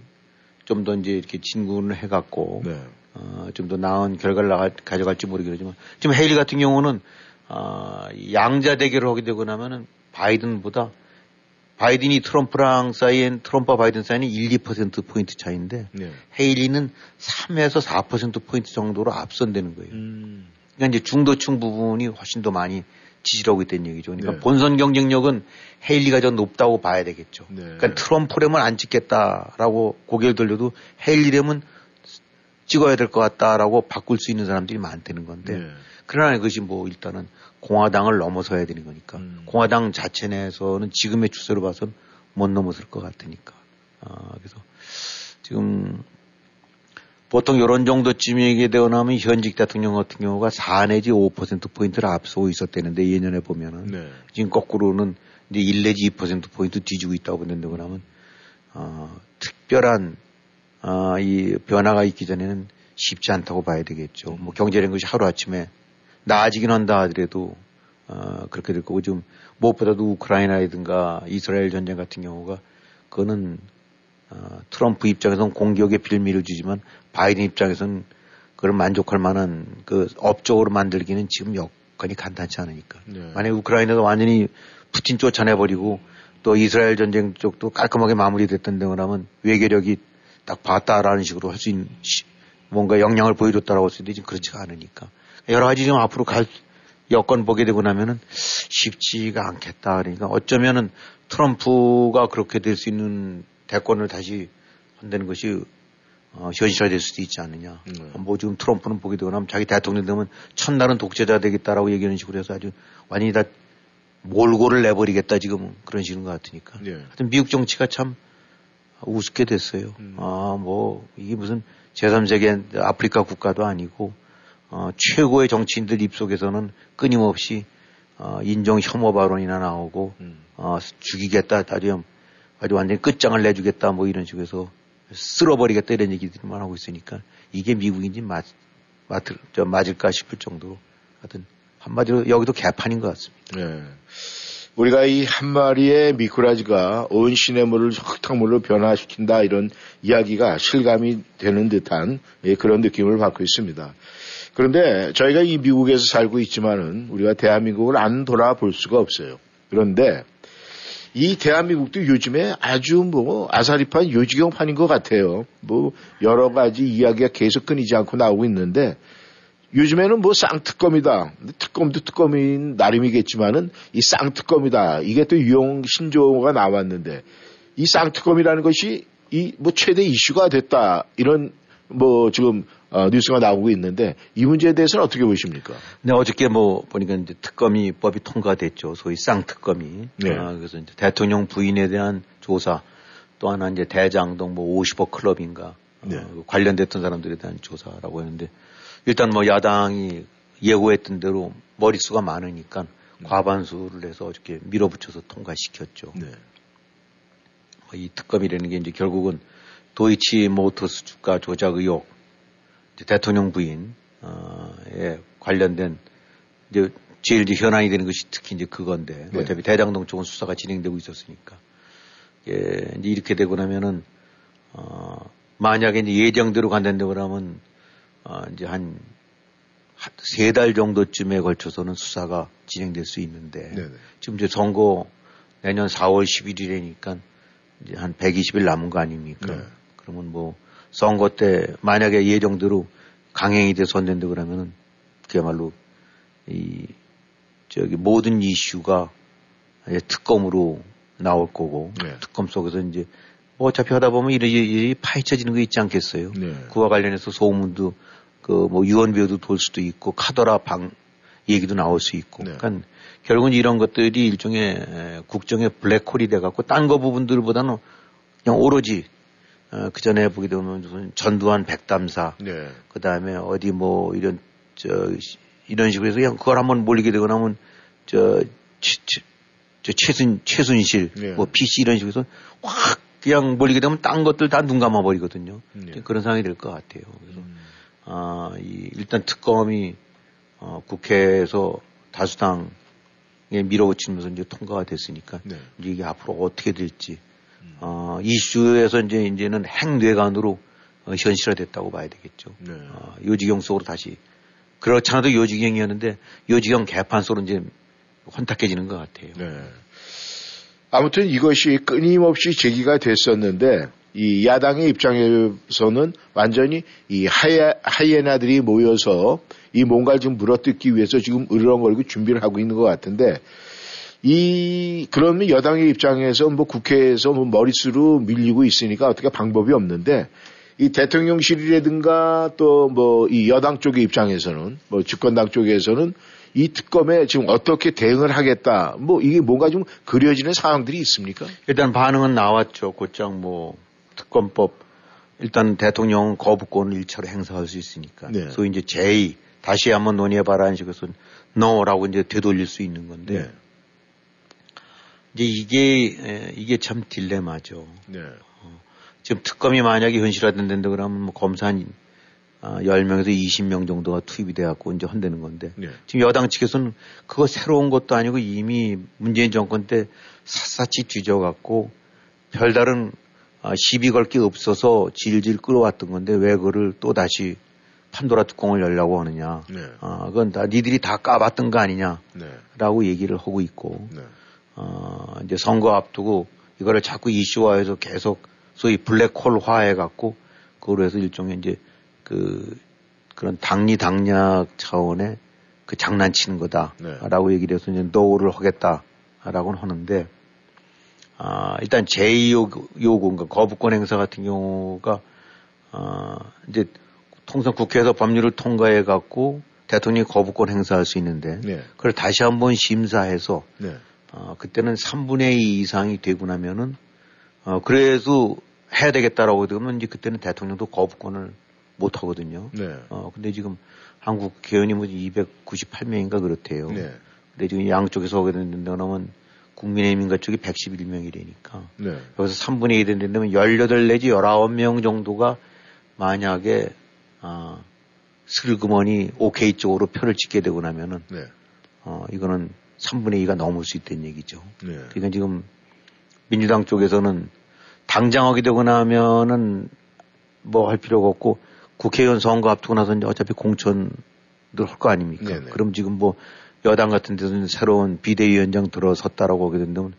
좀 더 이제 이렇게 진군을 해갖고 네. 어, 좀 더 나은 결과를 나가, 가져갈지 모르겠지만 지금 헤일리 같은 경우는 아, 양자 대결을 하게 되고 나면은 바이든보다 바이든이 트럼프랑 사이엔 트럼프와 바이든 사이는 1, 2% 포인트 차이인데 네. 헤일리는 3에서 4% 포인트 정도로 앞선되는 거예요. 음. 그러니까 이제 중도층 부분이 훨씬 더 많이 지지를 하고 있다는 얘기죠. 그러니까 네. 본선 경쟁력은 헤일리가 더 높다고 봐야 되겠죠. 네. 그러니까 트럼프라면 안 찍겠다라고 고개를 돌려도 헤일리라면 찍어야 될 것 같다라고 바꿀 수 있는 사람들이 많다는 건데 네. 그러나 그것이 뭐 일단은 공화당을 넘어서야 되는 거니까 음. 공화당 자체 내에서는 지금의 추세로 봐서는 못 넘어설 것 같으니까 아, 그래서 지금 보통 이런 정도쯤 얘기되어 나면 현직 대통령 같은 경우가 4 내지 5%포인트를 앞서고 있었다는데 예년에 보면은 네. 지금 거꾸로는 이제 1 내지 2%포인트 뒤지고 있다고 본다고 하면 어, 특별한 어, 이 변화가 있기 전에는 쉽지 않다고 봐야 되겠죠. 뭐 경제라는 것이 하루아침에 나아지긴 한다 하더라도 어, 그렇게 될 거고 지금 무엇보다도 우크라이나라든가 이스라엘 전쟁 같은 경우가 그거는 어, 트럼프 입장에서는 공격의 빌미를 주지만 바이든 입장에서는 그걸 만족할 만한 그 업적으로 만들기는 지금 여건이 간단치 않으니까. 네. 만약 우크라이나도 완전히 푸틴 쫓아내버리고 또 이스라엘 전쟁 쪽도 깔끔하게 마무리됐던 데그러면 외교력이 딱 봤다라는 식으로 할 수 있는 뭔가 영향을 보여줬다라고 할수 있는데 지금 그렇지가 않으니까. 여러 가지 지금 앞으로 갈 여건 보게 되고 나면은 쉽지가 않겠다. 그러니까 어쩌면은 트럼프가 그렇게 될 수 있는 대권을 다시 한다는 것이 어, 현실화될 수도 있지 않느냐. 네. 뭐 지금 트럼프는 보게 되고 나면 자기 대통령 되면 첫날은 독재자 되겠다라고 얘기하는 식으로 해서 아주 완전히 다 몰골을 내버리겠다 지금 그런 식인 것 같으니까. 네. 하여튼 미국 정치가 참 우습게 됐어요. 음. 아, 뭐 이게 무슨 제3세계 아프리카 국가도 아니고 어, 최고의 정치인들 입속에서는 끊임없이 어, 인정 혐오 발언이나 나오고 음. 어, 죽이겠다, 아주 아주 완전히 끝장을 내주겠다, 뭐 이런 식으로 해서 쓸어버리겠다 이런 얘기들만 하고 있으니까 이게 미국인지 맞, 맞, 저, 맞을까 싶을 정도로 하여튼 한마디로 여기도 개판인 것 같습니다. 네. 우리가 이 한 마리의 미꾸라지가 온 시냇물을 흙탕물로 변화시킨다 이런 이야기가 실감이 되는 듯한 예, 그런 느낌을 받고 있습니다. 그런데 저희가 이 미국에서 살고 있지만은 우리가 대한민국을 안 돌아볼 수가 없어요. 그런데 이 대한민국도 요즘에 아주 뭐 아사리판 요지경판인 것 같아요. 뭐 여러 가지 이야기가 계속 끊이지 않고 나오고 있는데 요즘에는 뭐 쌍특검이다. 특검도 특검인 나름이겠지만은 이 쌍특검이다. 이게 또 유용 신조어가 나왔는데 이 쌍특검이라는 것이 이 뭐 최대 이슈가 됐다. 이런 뭐 지금 어, 뉴스가 나오고 있는데 이 문제에 대해서는 어떻게 보십니까? 네, 어저께 뭐 보니까 이제 특검이 법이 통과됐죠. 소위 쌍특검이. 네. 아, 그래서 이제 대통령 부인에 대한 조사 또 하나 이제 대장동 뭐 50억 클럽인가 네. 어, 관련됐던 사람들에 대한 조사라고 했는데 일단 뭐 야당이 예고했던 대로 머릿수가 많으니까 네. 과반수를 해서 어저께 밀어붙여서 통과시켰죠. 네. 뭐이 특검이라는 게 이제 결국은 도이치 모터스 주가 조작 의혹 대통령 부인 에 관련된 이제 제일 이제 현안이 되는 것이 특히 이제 그건데 네. 어차피 대장동 쪽은 수사가 진행되고 있었으니까 예, 이제 이렇게 되고 나면은 어, 만약에 이제 예정대로 간다고 그러면 어, 이제 한 세 달 정도쯤에 걸쳐서는 수사가 진행될 수 있는데 네네. 지금 이제 선거 내년 4월 11일이니까 이제 한 120일 남은 거 아닙니까? 네. 그러면 뭐 선거 때 만약에 예정대로 강행이 돼서 선된다 그러면은 그야말로 이 저기 모든 이슈가 특검으로 나올 거고 네. 특검 속에서 이제 뭐 어차피 하다 보면 이런 일이 파헤쳐지는 거 있지 않겠어요. 네. 그와 관련해서 소문도 그 뭐 유언비어도 돌 수도 있고 카더라 방 얘기도 나올 수 있고. 네. 그러니까 결국은 이런 것들이 일종의 국정의 블랙홀이 돼갖고 딴 거 부분들보다는 그냥 오로지 어, 그 전에 보게 되면 무슨 전두환 백담사, 네. 그 다음에 어디 뭐 이런 저 이런 식으로 해서 그냥 그걸 한번 몰리게 되고 나면 저, 치, 치, 저 최순 최순실, 네. 뭐 PC 이런 식으로 해서 확 그냥 몰리게 되면 딴 것들 다 눈 감아 버리거든요. 네. 그런 상황이 될 것 같아요. 그래서 음. 아, 이 일단 특검이 어, 국회에서 다수당에 밀어붙이면서 이제 통과가 됐으니까 네. 이제 이게 앞으로 어떻게 될지 음. 어, 이슈에서 이제 이제는 핵뇌관으로 어, 현실화됐다고 봐야 되겠죠. 네. 어, 요지경 속으로 다시 그렇잖아도 요지경이었는데 요지경 개판 속으로 이제 혼탁해지는 것 같아요. 네. 아무튼 이것이 끊임없이 제기가 됐었는데 이 야당의 입장에서는 완전히 이 하이, 하이에나들이 모여서 이 뭔가를 좀 물어뜯기 위해서 지금 으르렁거리고 준비를 하고 있는 것 같은데 이 그러면 여당의 입장에서 뭐 국회에서 뭐 머릿수로 밀리고 있으니까 어떻게 방법이 없는데 이 대통령실이라든가 또 뭐 이 여당 쪽의 입장에서는 뭐 집권당 쪽에서는 이 특검에 지금 어떻게 대응을 하겠다 뭐 이게 뭔가 좀 그려지는 상황들이 있습니까? 일단 반응은 나왔죠. 곧장 뭐 특검법 일단 대통령 거부권을 일차로 행사할 수 있으니까. 네. 소위 이제 제2 다시 한번 논의해봐라 하는 식으로 no라고 이제 되돌릴 수 있는 건데. 네. 이제 이게, 이게 참 딜레마죠. 네. 어, 지금 특검이 만약에 현실화된다 그러면 뭐 검사 한 어, 10명에서 20명 정도가 투입이 돼갖고 이제 헌되는 건데. 네. 지금 여당 측에서는 그거 새로운 것도 아니고 이미 문재인 정권 때 샅샅이 뒤져갖고 별다른 아, 시비 걸 게 없어서 질질 끌어왔던 건데 왜 그거를 또 다시 판도라 뚜껑을 열려고 하느냐. 네. 어, 그건 다 니들이 다 까봤던 거 아니냐라고 네. 얘기를 하고 있고 네. 어, 이제 선거 앞두고 이거를 자꾸 이슈화해서 계속 소위 블랙홀화해 갖고 그거로 해서 일종의 이제 그 그런 당리 당략 차원의 그 장난치는 거다라고 네. 얘기를 해서 이제 no를 하겠다라고는 하는데 아, 일단 재의 요구, 가 거부권 행사 같은 경우가, 아, 이제 통상 국회에서 법률을 통과해 갖고 대통령이 거부권 행사할 수 있는데, 네. 그걸 다시 한번 심사해서, 네. 어, 그때는 3분의 2 이상이 되고 나면은, 어, 그래도 해야 되겠다라고 되면 이제 그때는 대통령도 거부권을 못 하거든요. 네. 어, 근데 지금 한국 개헌이 뭐 298명인가 그렇대요. 네. 근데 지금 양쪽에서 오게 된다면 국민의힘인가 쪽이 111명이라니까. 네. 여기서 3분의 1이 된다면 18 내지 19명 정도가 만약에, 아, 슬그머니 OK 쪽으로 표를 찍게 되고 나면은, 네. 어, 이거는 3분의 2가 넘을 수 있다는 얘기죠. 네. 그러니까 지금 민주당 쪽에서는 당장 하게 되고 나면은 뭐 할 필요가 없고 국회의원 선거 앞두고 나서 이제 어차피 공천들 할거 아닙니까? 네네. 그럼 지금 뭐 여당 같은 데서는 새로운 비대위원장 들어섰다라고 하게 된다면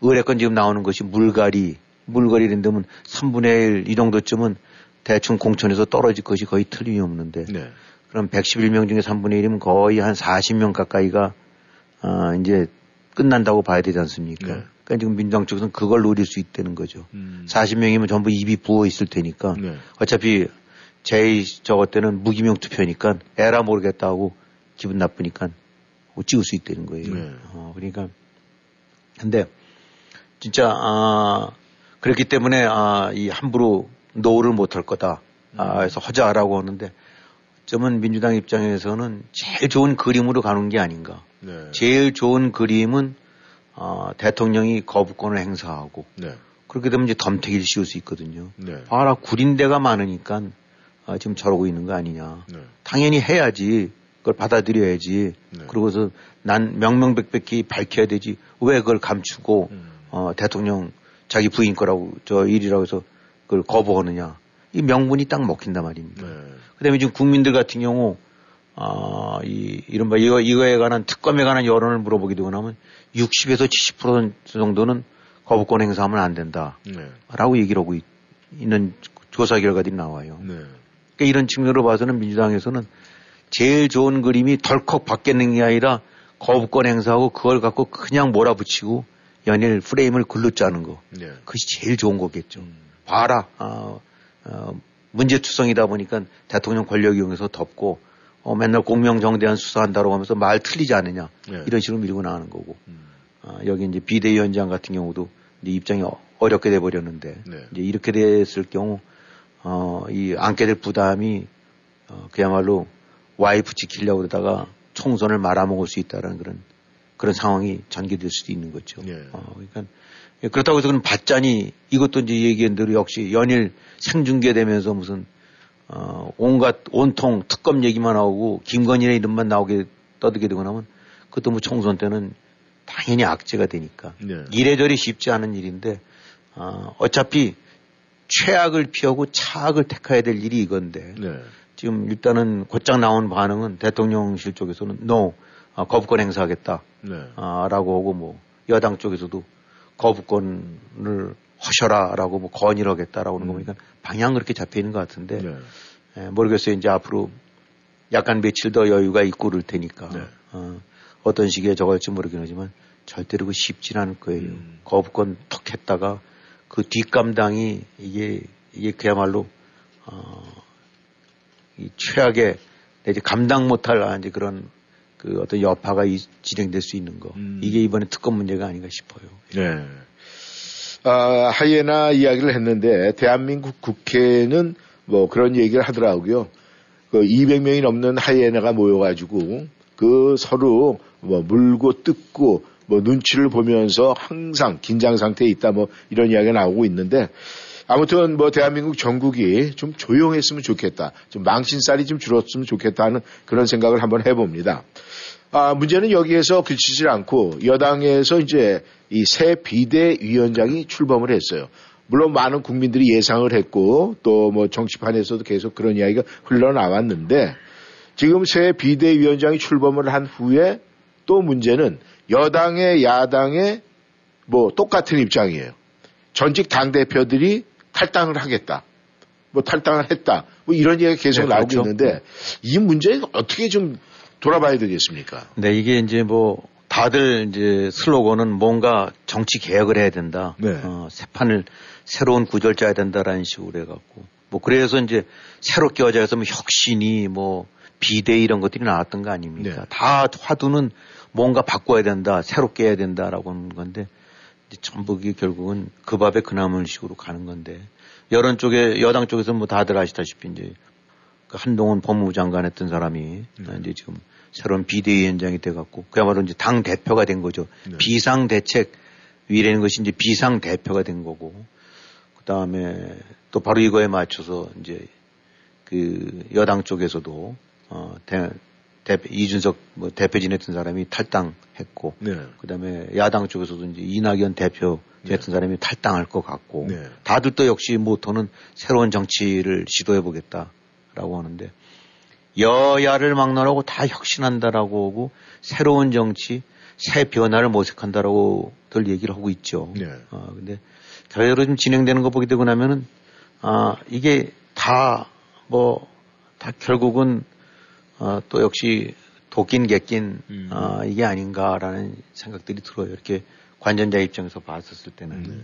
의뢰권 지금 나오는 것이 물갈이, 물갈이 된다면 3분의 1 이 정도쯤은 대충 공천에서 떨어질 것이 거의 틀림이 없는데 네. 그럼 111명 중에 3분의 1이면 거의 한 40명 가까이가 아, 이제 끝난다고 봐야 되지 않습니까? 네. 그러니까 지금 민주당 쪽에서는 그걸 노릴 수 있다는 거죠. 음. 40명이면 전부 입이 부어 있을 테니까 네. 어차피 제 저것 때는 무기명 투표니까 에라 모르겠다 하고 기분 나쁘니까 못 찍을 수 있다는 거예요. 네. 어, 그러니까 근데 진짜 아 그렇기 때문에 아 이 함부로 no를 못할 거다. 아 그래서 하자라고 하는데 점은 민주당 입장에서는 제일 좋은 그림으로 가는 게 아닌가. 네. 제일 좋은 그림은 어, 대통령이 거부권을 행사하고 네. 그렇게 되면 이제 덤태기를 씌울 수 있거든요. 네. 봐라 구린데가 많으니까 아, 지금 저러고 있는 거 아니냐. 네. 당연히 해야지. 그걸 받아들여야지. 네. 그러고서 난 명명백백히 밝혀야 되지. 왜 그걸 감추고 음. 어, 대통령 자기 부인 거라고 저 일이라고 해서 그걸 거부하느냐. 이 명분이 딱 먹힌단 말입니다. 네. 그다음에 지금 국민들 같은 경우 아, 이 이른바 이거 이거에 관한 특검에 관한 여론을 물어보게 되고 나면 60에서 70% 정도는 거부권 행사하면 안 된다 라고 네. 얘기를 하고 있, 는 조사 결과들이 나와요. 네. 그러니까 이런 측면으로 봐서는 민주당에서는 제일 좋은 그림이 덜컥 바뀌는 게 아니라 거부권 행사하고 그걸 갖고 그냥 몰아붙이고 연일 프레임을 글로 짜는 거. 네. 그것이 제일 좋은 거겠죠. 음. 봐라. 어, 어, 문제투성이다 보니까 대통령 권력 이용해서 덮고 어, 맨날 공명정대한 수사한다고 하면서 말 틀리지 않느냐. 네. 이런 식으로 밀고 나가는 거고. 음. 어, 여기 이제 비대위원장 같은 경우도 이제 입장이 어렵게 돼버렸는데 네. 이제 이렇게 됐을 경우 어, 이 안게 될 부담이 어, 그야말로 와이프 지키려고 그러다가 총선을 말아먹을 수 있다는 그런 그런 상황이 전개될 수도 있는 거죠. 네. 어, 그러니까 그렇다고 해서 그럼 받자니 이것도 이제 얘기한 대로 역시 연일 생중계되면서 무슨 어, 온갖 온통 특검 얘기만 나오고 김건희의 이름만 나오게 떠들게 되고 나면 그것도 뭐 총선 때는 당연히 악재가 되니까 네. 이래저래 쉽지 않은 일인데 어, 어차피 최악을 피하고 차악을 택해야 될 일이 이건데 네. 지금 일단은 곧장 나온 반응은 대통령실 쪽에서는 no 아, 거부권 행사하겠다 네. 아, 라고 하고 뭐 여당 쪽에서도 거부권을 하셔라라고 뭐 건의를 하겠다라고 하는 거 음. 보니까 방향 그렇게 잡혀 있는 것 같은데 네. 에, 예, 모르겠어요 이제 앞으로 약간 며칠 더 여유가 있고 그럴 테니까 네. 어, 어떤 식의 저걸지 모르긴 하지만 절대로 그 쉽진 않을 거예요. 음. 거부권 턱 했다가 그 뒷감당이 이게 이게 그야말로 어, 이 최악의 내지 감당 못할 아, 이제 그런 그 어떤 여파가 이, 진행될 수 있는 거 음. 이게 이번에 특검 문제가 아닌가 싶어요. 네. 아, 하이에나 이야기를 했는데 대한민국 국회는 뭐 그런 얘기를 하더라고요. 그 200명이 넘는 하이에나가 모여가지고 그 서로 뭐 물고 뜯고 뭐 눈치를 보면서 항상 긴장 상태에 있다 뭐 이런 이야기가 나오고 있는데 아무튼 뭐 대한민국 전국이 좀 조용했으면 좋겠다. 좀 망신살이 좀 줄었으면 좋겠다 하는 그런 생각을 한번 해봅니다. 아, 문제는 여기에서 그치질 않고 여당에서 이제 이 새 비대위원장이 출범을 했어요. 물론 많은 국민들이 예상을 했고 또 뭐 정치판에서도 계속 그런 이야기가 흘러나왔는데 지금 새 비대위원장이 출범을 한 후에 또 문제는 여당의 야당의 뭐 똑같은 입장이에요. 전직 당대표들이 탈당을 하겠다. 뭐 탈당을 했다. 뭐 이런 얘기가 계속 네, 나오고 그렇죠. 있는데 이 문제 어떻게 좀 돌아봐야 되겠습니까? 네, 이게 이제 뭐 다들 이제 슬로건은 뭔가 정치 개혁을 해야 된다. 네. 어, 새 판을 새로운 구절 짜야 된다라는 식으로 해갖고 뭐 그래서 이제 새롭게 어자해서 뭐 혁신이 뭐 비대 이런 것들이 나왔던 거 아닙니까? 네. 다 화두는 뭔가 바꿔야 된다, 새롭게 해야 된다라고 하는 건데 전부 이 결국은 그 밥에 그 나물 식으로 가는 건데 여론 쪽에 여당 쪽에서 뭐 다들 아시다시피 이제 그 한동훈 법무부 장관 했던 사람이 네. 이제 지금 새로운 비대위원장이 돼갖고 그야말로 이제 당 대표가 된 거죠. 네. 비상 대책 위라는 것이 이제 비상 대표가 된 거고 그 다음에 또 바로 이거에 맞춰서 이제 그 여당 쪽에서도 어 대, 대표, 이준석 뭐 대표 지냈던 사람이 탈당했고 네. 그 다음에 야당 쪽에서도 이제 이낙연 대표 지냈던 네. 사람이 탈당할 것 같고 네. 다들 또 역시 모토는 새로운 정치를 시도해 보겠다라고 하는데 여야를 막론하고 다 혁신한다라고 하고 새로운 정치, 새 변화를 모색한다라고들 얘기를 하고 있죠. 네. 어, 근데 대외로 좀 진행되는 거 보게 되고 나면은 아 이게 다 뭐다 뭐, 결국은 어, 또 역시 도낀 객낀 음. 어, 이게 아닌가라는 생각들이 들어요. 이렇게 관전자 입장에서 봤었을 때는. 네.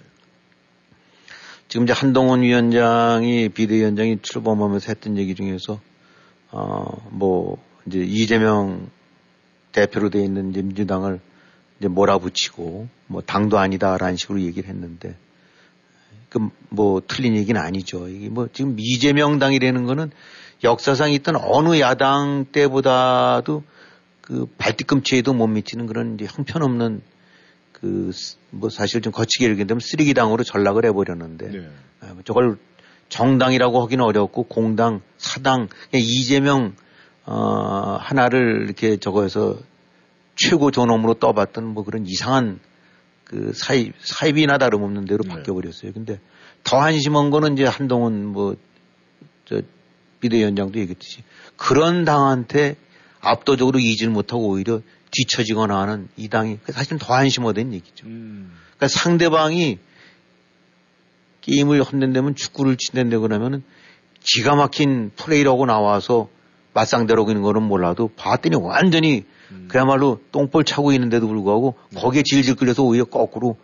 지금 이제 한동훈 위원장이 비대위원장이 출범하면서 했던 얘기 중에서 어, 뭐, 이제 이재명 대표로 돼 있는 이제 민주당을 이제 몰아붙이고 뭐 당도 아니다라는 식으로 얘기를 했는데 그 뭐 틀린 얘기는 아니죠. 이게 뭐 지금 이재명 당이라는 거는 역사상 있던 어느 야당 때보다도 그 발뒤꿈치에도 못 미치는 그런 이제 형편없는 그 뭐 사실 좀 거치게 얘기하면 쓰레기당으로 전락을 해버렸는데 네. 아, 뭐 저걸 정당이라고 하기는 어렵고 공당, 사당, 이재명 어, 하나를 이렇게 저거에서 최고 존엄으로 떠봤던 뭐 그런 이상한 그 사입, 사입이나 다름없는 대로 네. 바뀌어버렸어요. 근데 더 한심한 거는 이제 한동훈 뭐, 저, 비대위원장도 얘기했듯이 그런 당한테 압도적으로 이질 못하고 오히려 뒤처지거나 하는 이 당이 사실은 더 한심하다는 얘기죠. 음. 그러니까 상대방이 게임을 혼낸다면 축구를 친댄다 그러면은 기가 막힌 플레이라고 나와서 맞상대로 있는 거는 몰라도 봤더니 완전히 음. 그야말로 똥볼 차고 있는데도 불구하고 네. 거기에 질질 끌려서 오히려 거꾸로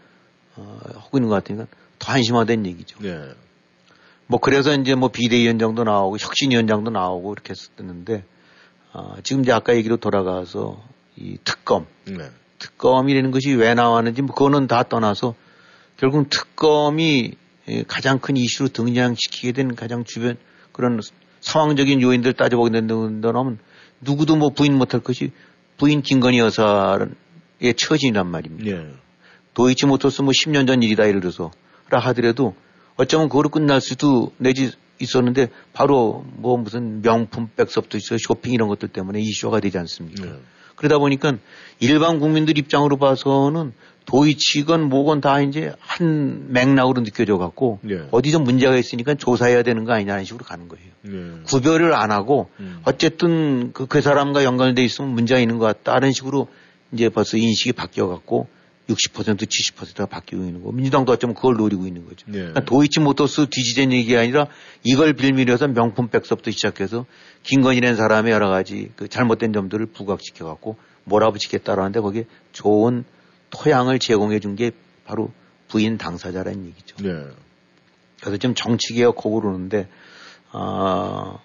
어, 하고 있는 것 같으니까 더 한심하다는 얘기죠. 네. 뭐 그래서 이제 뭐 비대위원장도 나오고 혁신위원장도 나오고 이렇게 했었는데 어, 지금 이제 아까 얘기로 돌아가서 이 특검 네. 특검이라는 것이 왜 나왔는지 뭐 그거는 다 떠나서 결국 특검이 예, 가장 큰 이슈로 등장시키게 된 가장 주변 그런 상황적인 요인들 따져보게 된다면 누구도 뭐 부인 못할 것이 부인 김건희 여사의 처신이란 말입니다. 예. 도이치 모터스 뭐 10년 전 일이다 예를 들어서 라 하더라도 어쩌면 그거로 끝날 수도 내지 있었는데 바로 뭐 무슨 명품 백서부터 있어 쇼핑 이런 것들 때문에 이슈가 되지 않습니까? 네. 그러다 보니까 일반 국민들 입장으로 봐서는 도이치건 뭐건 다 이제 한 맥락으로 느껴져 갖고 네. 어디서 문제가 있으니까 조사해야 되는 거 아니냐는 식으로 가는 거예요. 네. 구별을 안 하고 음. 어쨌든 그, 그 사람과 연관돼 있으면 문제가 있는 것 같다. 다른 식으로 이제 벌써 인식이 바뀌어 갖고 60% 70%가 바뀌고 있는 거. 민주당도 어쩌면 그걸 노리고 있는 거죠. 네. 그러니까 도이치모터스 뒤지된 얘기가 아니라 이걸 빌미려서 명품 백서부터 시작해서 김건희라는 사람의 여러 가지 그 잘못된 점들을 부각시켜 갖고 몰아붙이겠다라는데 거기에 좋은 토양을 제공해 준 게 바로 부인 당사자라는 얘기죠. 네. 그래서 지금 정치개혁하고 그러는데, 아,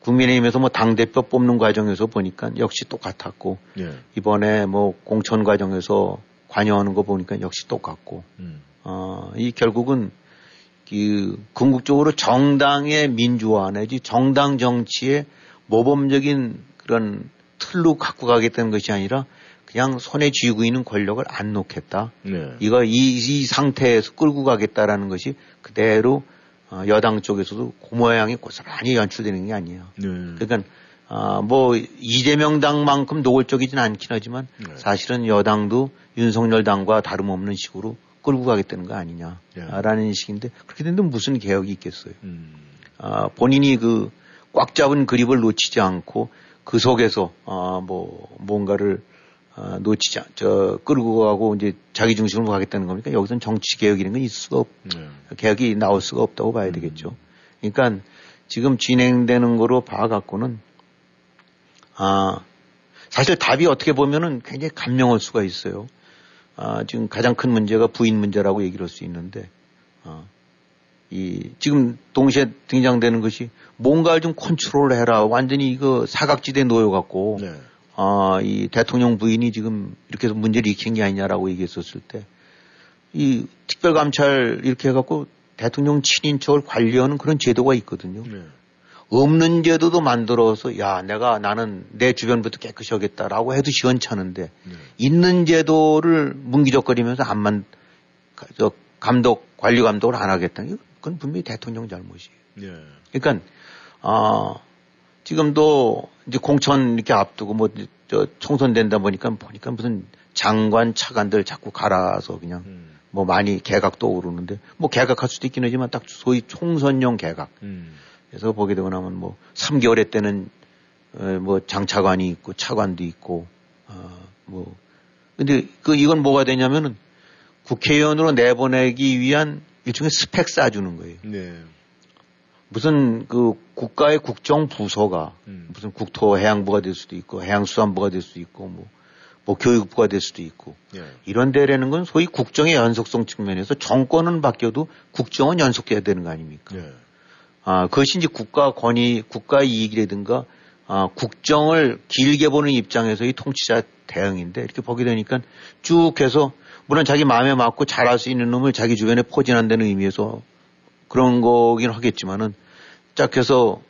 국민의힘에서 뭐 당대표 뽑는 과정에서 보니까 역시 똑같았고, 네. 이번에 뭐 공천 과정에서 관여하는 거 보니까 역시 똑같고, 음. 어, 이 결국은 그 궁극적으로 정당의 민주화 내지 정당 정치의 모범적인 그런 틀로 갖고 가겠다는 것이 아니라 그냥 손에 쥐고 있는 권력을 안 놓겠다. 네. 이거 이, 이 상태에서 끌고 가겠다라는 것이 그대로 어, 여당 쪽에서도 그 모양이 고스란히 연출되는 게 아니에요. 네. 그러니까 어, 뭐 이재명 당만큼 노골적이진 않긴 하지만 네. 사실은 여당도 윤석열 당과 다름없는 식으로 끌고 가겠다는 거 아니냐라는 네. 식인데 그렇게 된다면 무슨 개혁이 있겠어요. 음. 어, 본인이 그 꽉 잡은 그립을 놓치지 않고 그 속에서 어, 뭐 뭔가를 어, 놓치지 않, 저 끌고 가고 이제 자기 중심으로 가겠다는 겁니까? 여기서는 정치 개혁이라는 건 있을 수가 없, 네. 개혁이 나올 수가 없다고 봐야 음. 되겠죠. 그러니까 지금 진행되는 거로 봐갖고는 아 사실 답이 어떻게 보면은 굉장히 감명할 수가 있어요. 아, 지금 가장 큰 문제가 부인 문제라고 얘기를 할 수 있는데, 아, 이, 지금 동시에 등장되는 것이 뭔가를 좀 컨트롤 해라. 완전히 이거 사각지대에 놓여갖고, 네. 아, 이 대통령 부인이 지금 이렇게 해서 문제를 일으킨 게 아니냐라고 얘기했었을 때, 이 특별감찰 이렇게 해갖고 대통령 친인척을 관리하는 그런 제도가 있거든요. 네. 없는 제도도 만들어서 야 내가 나는 내 주변부터 깨끗이 하겠다라고 해도 시원찮은데 네. 있는 제도를 뭉기적거리면서 안만 저 감독 관리 감독을 안 하겠다는 그건 분명히 대통령 잘못이에요. 네. 그러니까 아 지금도 이제 공천 이렇게 앞두고 뭐 저 총선 된다 보니까 보니까 무슨 장관 차관들 자꾸 갈아서 그냥 음. 뭐 많이 개각도 오르는데 뭐 개각할 수도 있긴 하지만 딱 소위 총선용 개각. 음. 그래서 보게 되고 나면 뭐 3개월에 때는 어, 뭐 장차관이 있고 차관도 있고 어뭐 근데 그 이건 뭐가 되냐면은 국회의원으로 내보내기 위한 일종의 스펙 쌓아주는 거예요. 네. 무슨 그 국가의 국정 부서가 음. 무슨 국토해양부가 될 수도 있고 해양수산부가 될 수도 있고 뭐, 뭐 교육부가 될 수도 있고 네. 이런 데라는 건 소위 국정의 연속성 측면에서 정권은 바뀌어도 국정은 연속해야 되는 거 아닙니까? 네. 아, 그것이 이제 국가 권위, 국가 이익이라든가 아, 국정을 길게 보는 입장에서의 통치자 대응인데 이렇게 보게 되니까 쭉 해서 물론 자기 마음에 맞고 잘할 수 있는 놈을 자기 주변에 포진한다는 의미에서 그런 거긴 하겠지만은 짝 해서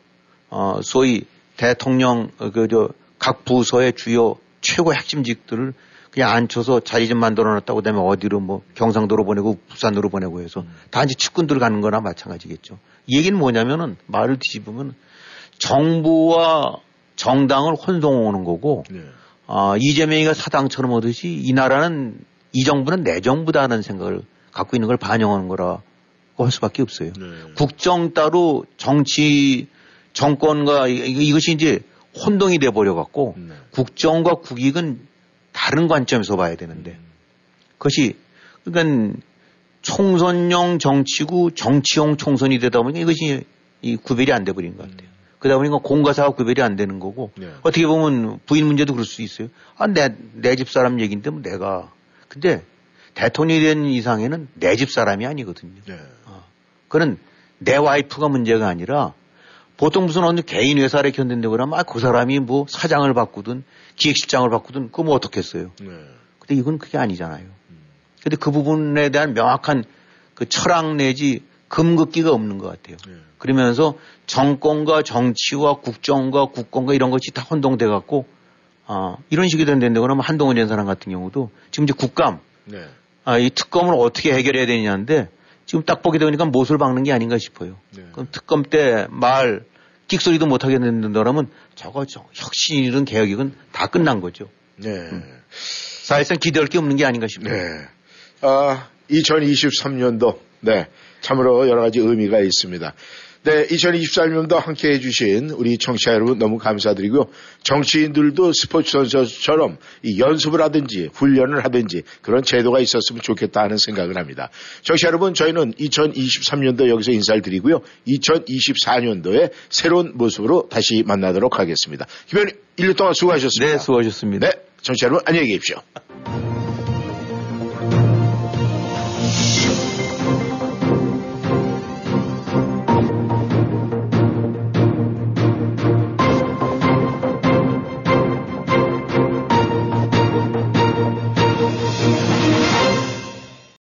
어, 소위 대통령 어, 그저 각 부서의 주요 최고 핵심직들을 그냥 앉혀서 자리 좀 만들어 놨다고 그다음에 어디로 뭐 경상도로 보내고 부산으로 보내고 해서 음. 단지 측근들 가는 거나 마찬가지겠죠. 이 얘기는 뭐냐면은 말을 뒤집으면 정부와 정당을 혼동하는 거고 네. 아, 이재명이가 사당처럼 오듯이 이 나라는 이 정부는 내 정부다는 생각을 갖고 있는 걸 반영하는 거라고 할 수밖에 없어요. 네. 국정 따로 정치 정권과 이것이 이제 혼동이 돼 버려 갖고 네. 국정과 국익은 다른 관점에서 봐야 되는데 음. 그것이 그러니까 총선용 정치구 정치용 총선이 되다 보니까 이것이 이 구별이 안 돼 버린 것 같아요. 음. 그러다 보니까 공과사가 구별이 안 되는 거고 네. 어떻게 보면 부인 문제도 그럴 수 있어요. 아, 내, 내 집 사람 얘기인데 뭐 내가. 근데 대통령이 된 이상에는 내 집 사람이 아니거든요. 네. 어. 그는 내 와이프가 문제가 아니라 보통 무슨 어느 개인 회사를 견딘다고 그러면 아, 그 사람이 뭐 사장을 바꾸든 기획실장을 바꾸든 그거 뭐 어떻겠어요. 네. 근데 이건 그게 아니잖아요. 근데 그 부분에 대한 명확한 그 철학 내지 금긋기가 없는 것 같아요. 네. 그러면서 정권과 정치와 국정과 국권과 이런 것이 다 혼동돼 갖고 아, 이런 식이 된다는데 그러면 한동훈 전 사람 같은 경우도 지금 이제 국감 네. 아, 이 특검을 어떻게 해결해야 되냐인데 지금 딱 보게 되니까 못을 박는 게 아닌가 싶어요. 네. 그럼 특검 때 말 끽소리도 못 하겠는다라면 저거 저 혁신이든 개혁이든 다 끝난 거죠. 네. 사실상 기대할 게 없는 게 아닌가 싶어요. 네. 아, 2023년도, 네. 참으로 여러 가지 의미가 있습니다. 네, 2024년도 함께 해주신 우리 청취자 여러분 너무 감사드리고요. 정치인들도 스포츠 선수처럼 이 연습을 하든지 훈련을 하든지 그런 제도가 있었으면 좋겠다 하는 생각을 합니다. 청취자 여러분, 저희는 2023년도 여기서 인사를 드리고요. 2024년도에 새로운 모습으로 다시 만나도록 하겠습니다. 김현희 1년 동안 수고하셨습니다. 네, 수고하셨습니다. 네, 청취자 여러분 안녕히 계십시오.